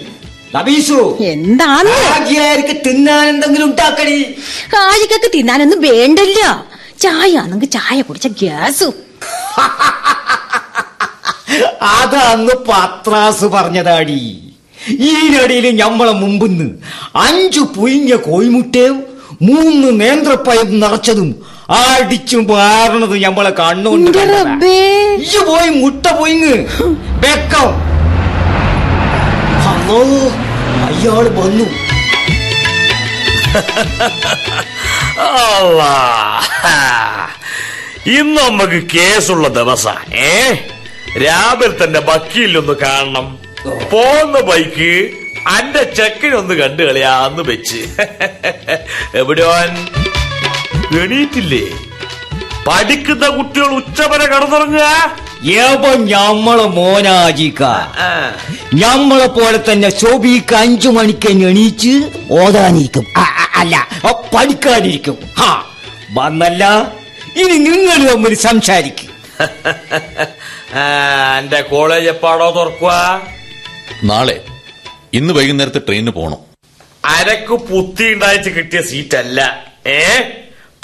നബീസു എന്താണ്? ആകിയാർക്ക് തിന്നാൻ എന്തെങ്കിലും ഉണ്ടാക്കണി കാഴിക്കൊക്കെ തിന്നാനൊന്നും വേണ്ടല്ല. ചായ ആണെങ്കിൽ ചായ കുടിച്ച ഗ്യാസു. <laughs> അതന്ന് പത്രാസ് പറഞ്ഞതാടി. ഈനടിയിൽ ഞമ്മളെ മുമ്പിന്ന് അഞ്ചു പുയിഞ്ഞ കോയിമുട്ടയും മൂന്ന് നേന്ത്രപ്പയം നിറച്ചതും അടിച്ചു മാറണത് ഞമ്മളെ കണ്ണുണ്ട് പോയി മുട്ട പൊയിങ്ങ്. വെക്കം. അല്ലോ അയാൾ വന്നു. ഇന്ന് നമുക്ക് കേസുള്ള ദിവസ ഏ? രാവിലെ തന്നെ വക്കീലൊന്ന് കാണണം. പോന്ന ബൈക്ക് അന്റെ ചെക്കനൊന്ന് കണ്ടു കളിയാന്ന് വെച്ച്. എവിടെയോൻ എണീറ്റില്ലേ? പഠിക്കുന്ന കുട്ടികൾ ഉച്ചവരെ കടന്നുറങ്ങുക? ഏവ ഞമ്മളെ മോനാജിക്ക? ഞമ്മളെ പോലെ തന്നെ ശോഭിക്ക് അഞ്ചു മണിക്ക് എണീച്ച് ഓതാനിരിക്കും. അല്ല പഠിക്കാനിരിക്കും. ഹാ വന്നല്ല ഇനി നിങ്ങൾ തമ്മിൽ സംസാരിക്കും. എന്റെ കോളേജ് എപ്പാടോ തുറക്കുക നാളെ. ഇന്ന് വൈകുന്നേരത്തെ ട്രെയിനിന് പോണം. അരക്ക് പുത്തി ഉണ്ടായിട്ട് കിട്ടിയ സീറ്റല്ല ഏ?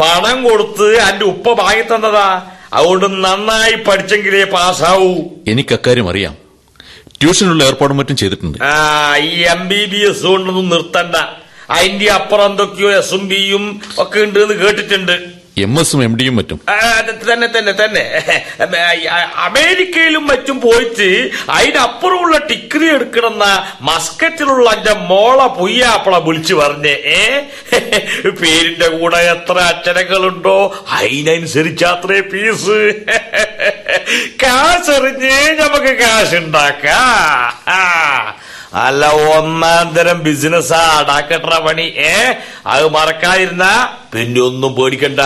പണം കൊടുത്ത് എന്റെ ഉപ്പ വാങ്ങി തന്നതാ. അതുകൊണ്ട് നന്നായി പഠിച്ചെങ്കിലേ പാസ്സാവൂ. എനിക്ക് അക്കാര്യം അറിയാം. ട്യൂഷനുള്ള ഏർപ്പാടും മറ്റും ചെയ്തിട്ടുണ്ട്. ആ ഈ എം ബി ബി എസ് കൊണ്ടൊന്നും നിർത്തണ്ട. അതിന്റെ അപ്പുറം എന്തൊക്കെയോ എസ് എം ബിയും ഒക്കെ ഉണ്ട് എന്ന് കേട്ടിട്ടുണ്ട്. എം എസും എം ഡിയും മറ്റും. തന്നെ തന്നെ തന്നെ. അമേരിക്കയിലും മറ്റും പോയിട്ട് അതിനപ്പുറമുള്ള ടിക്രി എടുക്കണമെന്ന മസ്കറ്റിലുള്ള എന്റെ മോളെ പുയ്യാപ്പള വിളിച്ചു പറഞ്ഞേ ഏ? പേരിന്റെ കൂടെ എത്ര അക്ഷരങ്ങളുണ്ടോ അതിനനുസരിച്ചാത്രേ ഫീസ്. കാശെറിഞ്ഞ് നമുക്ക് കാശ് ഉണ്ടാക്കാ ആ. അല്ല ഒന്നാം തരം ബിസിനസ്സാ അടാക്കട്ട പണി. ഏ? അത് മറക്കാതിരുന്ന പിന്നെ ഒന്നും പേടിക്കണ്ട.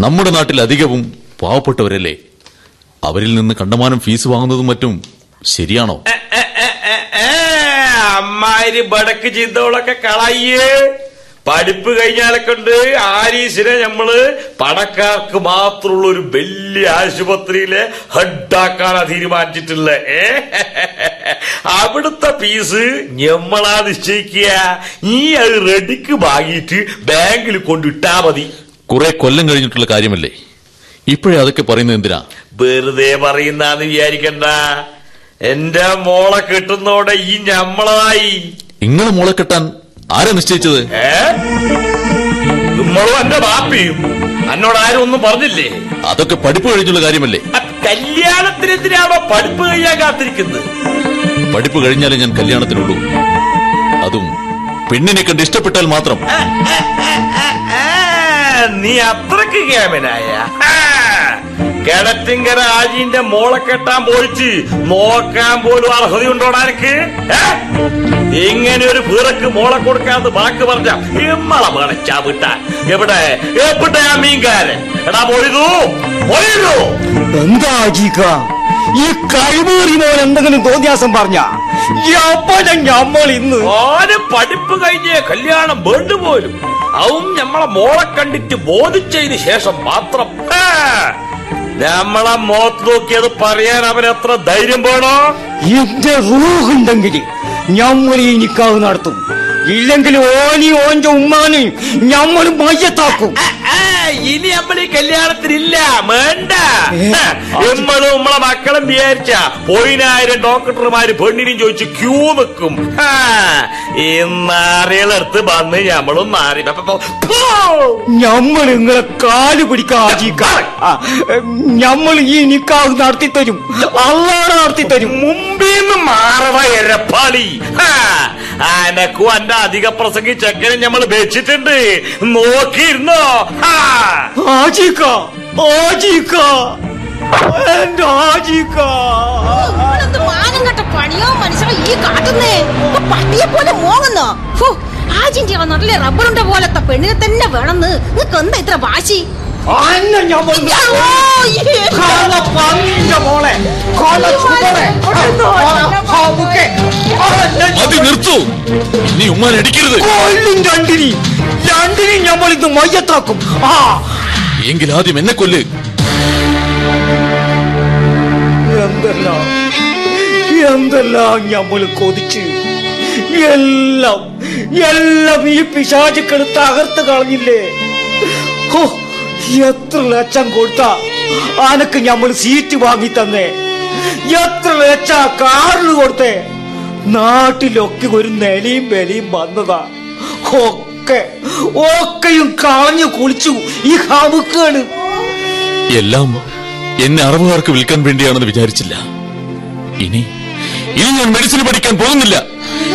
നമ്മുടെ നാട്ടിൽ അധികവും പാവപ്പെട്ടവരല്ലേ? അവരിൽ നിന്ന് കണ്ടമാനം ഫീസ് വാങ്ങുന്നതും മറ്റും ശരിയാണോ? അമ്മാരി ബടക്ക് ചെയ്തവളൊക്കെ കളയ്യേ പഠിപ്പ് കഴിഞ്ഞാലൊക്കെ ഉണ്ട്. ആരീസിനെ നമ്മൾ പണക്കാർക്ക് മാത്രമുള്ള ഒരു വലിയ ആശുപത്രിയിലെ ഹെഡാക്കാനാ തീരുമാനിച്ചിട്ടുള്ള. ഏ? അവിടുത്തെ ഫീസ് ഞമ്മളാ നിശ്ചയിക്കുക. ഈ അത് റെഡിക്ക് വാങ്ങിയിട്ട് ബാങ്കിൽ കൊണ്ടിട്ടാ മതി. കുറെ കൊല്ലം കഴിഞ്ഞിട്ടുള്ള കാര്യമല്ലേ? ഇപ്പോഴേ അതൊക്കെ പറയുന്നത് എന്തിനാ? വെറുതെ പറയുന്നാന്ന് വിചാരിക്കണ്ട. എന്റെ മോളെ കെട്ടുന്നോടെ ഈ ഞമ്മളായി. നിങ്ങളെ മോളെ കെട്ടാൻ ആരാ നിശ്ചയിച്ചത്? ഏ? നമ്മളും എന്റെ ബാപ്പിയും. എന്നോട് ആരും ഒന്നും പറഞ്ഞില്ലേ? അതൊക്കെ പഠിപ്പ് കഴിഞ്ഞുള്ള കാര്യമല്ലേ? കല്യാണത്തിനെതിരാണോ പഠിപ്പ് കഴിയാൻ കാത്തിരിക്കുന്നത്? പഠിപ്പ് കഴിഞ്ഞാലേ ഞാൻ കല്യാണത്തിനുള്ളൂ. അതും പെണ്ണിനെ കണ്ട് ഇഷ്ടപ്പെട്ടാൽ മാത്രം. നീ അത്രയ്ക്ക് കേമനായ. കിടറ്റിങ്കര ആജിന്റെ മോളെ കെട്ടാൻ പോയിച്ച് നോക്കാൻ പോലും അർഹതയുണ്ടോടാ എനിക്ക്? ഇങ്ങനെ ഒരു പിറക്ക് മോളെ കൊടുക്കാന്ന് വാക്ക് പറഞ്ഞ ഇമ്മളെ മണച്ചാ വിട്ടാൻ എവിടെ? എവിടെ ആ മീൻകാരൻ? എടാ മൊയ്തു മൊയ്തു. എന്താ ഈ കഴിവേറി മോൻ എന്തെങ്കിലും തോന്നിയാസം പറഞ്ഞ? നമ്മൾ ഇന്ന്. ആര് പഠിപ്പ് കഴിഞ്ഞ് കല്യാണം വേണ്ടുപോലും അവും നമ്മളെ മോളെ കണ്ടിട്ട് ബോധിച്ചതിന് ശേഷം മാത്രം. നമ്മളെ മോത്ത് നോക്കിയത് പറയാൻ അവൻ എത്ര ധൈര്യം വേണോ? എന്റെ റൂഹുണ്ടെങ്കിൽ ഞാൻ ഒരു നിക്കാവ് നടത്തും. ഇല്ലെങ്കിൽ ഓലി ഓന്റെ ഉമ്മാനെയും ഞമ്മൾ മയ്യത്താക്കും. ഇനി നമ്മൾ ഈ കല്യാണത്തിനില്ല വേണ്ട. നമ്മളും നമ്മളെ മക്കളും വിചാരിച്ച പോയിനായിരം ഡോക്ടർമാര് പെണ്ണിനും ചോദിച്ച് ക്യൂ വെക്കും ഈ നാറികളെടുത്ത് വന്ന് ഞമ്മളും നാറി ഞമ്മൾ നിങ്ങളെ കാൽ പിടിക്കാൻ ഞമ്മൾ ഈ നിക്കാവ് നടത്തി തരും. അള്ളാടെ നടത്തി തരും. മുമ്പിന്ന് മാറവ എരപ്പാളി അനക്കും എന്റെ അധിക പ്രസംഗി ചെക്കനെ നമ്മൾ വെച്ചിട്ടുണ്ട്. നോക്കിയിരുന്നോ? ആ. ആജിക്ക ആജിക്ക എന്റെ ആജിക്ക. നിങ്ങളെന്ത് മാനം കെട്ട പണിയോ ഈ കാട്ടുന്നേ? ഇപ്പൊ പട്ടിയെ പോലെ മോങ്ങുന്നോ? ആജിന്റെ ആ നല്ല റബ്ബറിന്റെ പോലത്തെ പെണ്ണിനെ തന്നെ വേണമെന്ന് നിനക്ക് എന്താ ഇത്ര വാശി? അന്നെ ഞാൻ മോളെ നിർത്തൂ. നീ ഉമ്മാൻ അടിക്കരുത്. കൊല്ലും രണ്ടിനി രണ്ടിനി നമ്മൾ ഇത് മയ്യത്താക്കും. ആ. എങ്കിൽ ആദ്യം എന്നെ കൊല്ല്. എന്തെല്ലാം? എന്തെല്ലാം നമ്മൾ കൊതിച്ച്? എല്ലാം എല്ലാം ഈ പിശാചുക്കൾ തകർത്ത് കളഞ്ഞില്ലേ? ഹോ എത്ര ലക്ഷം കൊടുത്ത ആനക്ക് നമ്മൾ സീറ്റ് വാങ്ങി തന്നേ? എത്ര ലക്ഷ കാറിന് കൊടുത്തേ? നാട്ടിലൊക്കെ ഒരു നിലയും വിലയും വന്നതാ. ഒക്കെ ഒക്കെയും കളഞ്ഞു കുളിച്ചു. ഈ ഹാമുക്കാണ് എല്ലാം എന്നെ അറബുകാർക്ക് വിൽക്കാൻ വേണ്ടിയാണെന്ന് വിചാരിച്ചില്ല. ഇനി ഇനി ഞാൻ മെഡിസിൻ പഠിക്കാൻ പോകുന്നില്ല.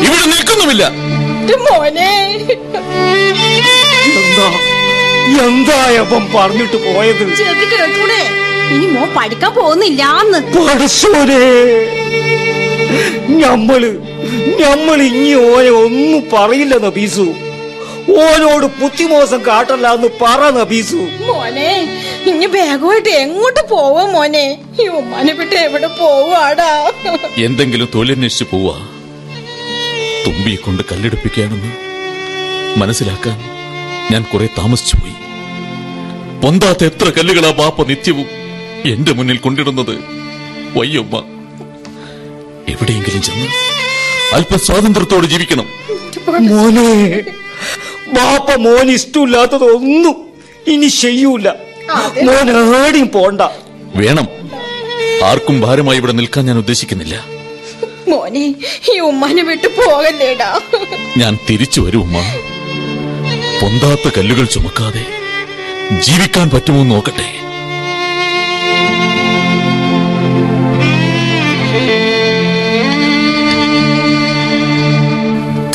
ഇവിടെ നിൽക്കുന്നുമില്ല. മോനെ. എന്താ? എന്താ അപ്പം പറഞ്ഞിട്ട് പോയത്? ചെവി കേട്ടൂടെ ഇനി മോൻ പഠിക്കാൻ പോകുന്നില്ലാന്ന്. പടച്ചോനെ ഞമ്മൾ ഞമ്മൾ ഇനി ഓനെ ഒന്നും പറയില്ല നബീസു. ഓനോട് പുത്തിമോശം കാട്ടല്ല എന്ന് പറ നബീസു. മോനെ ഇനി ബാഗുമായിട്ട് എങ്ങോട്ട് പോവാ മോനെ? ഈ ഉമ്മാനെ വിട്ട് എവിടെ പോവാടാ? എന്തെങ്കിലും തൊഴിലന്വേഷിച്ച് പോവാ. തുമ്പിയെ കൊണ്ട് കല്ലെടുപ്പിക്കുകയാണെന്ന് മനസ്സിലാക്കാൻ ഞാൻ കുറെ താമസിച്ചുപോയി പൊന്താത്ത എത്ര കല്ലുകളാ ബാപ്പ നിത്യവും എന്റെ മുന്നിൽ കൊണ്ടിടുന്നത്? വയ്യമ്മ. എവിടെയെങ്കിലും ചെന്ന് അല്പം സ്വാതന്ത്ര്യത്തോടെ ജീവിക്കണം. മോനെ ബാപ്പ മോന് ഇഷ്ടമില്ലാത്തതൊന്നും ഇനി ചെയ്യൂല. മോൻ ഏടിയും പോണ്ട. വേണം. ആർക്കും ഭാരമായി ഇവിടെ നിൽക്കാൻ ഞാൻ ഉദ്ദേശിക്കുന്നില്ല. മോനെ ഈ ഉമ്മാനെ വിട്ട് പോകല്ലേടാ. ഞാൻ തിരിച്ചു വരും ഉമ്മ. പൊന്താത്ത കല്ലുകൾ ചുമക്കാതെ ജീവിക്കാൻ പറ്റുമോ നോക്കട്ടെ.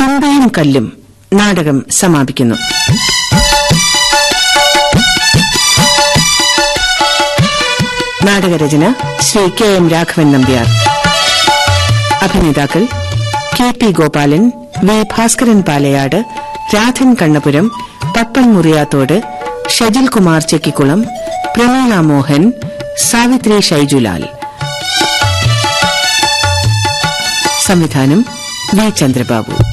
തുമ്പയും കല്ലും നാടകം സമാപിക്കുന്നു. നാടകരചന ശ്രീ കെ എം രാഘവൻ നമ്പ്യാർ. അഭിനേതാക്കൾ K P Gopalan V Bhaskaran Palayad Radhan Kannapuram Pappan Muriyathode Shajil Kumar Chekkikulam Prameela Mohan Savithri Shaijulal. സംവിധാനം വി ചന്ദ്രബാബു.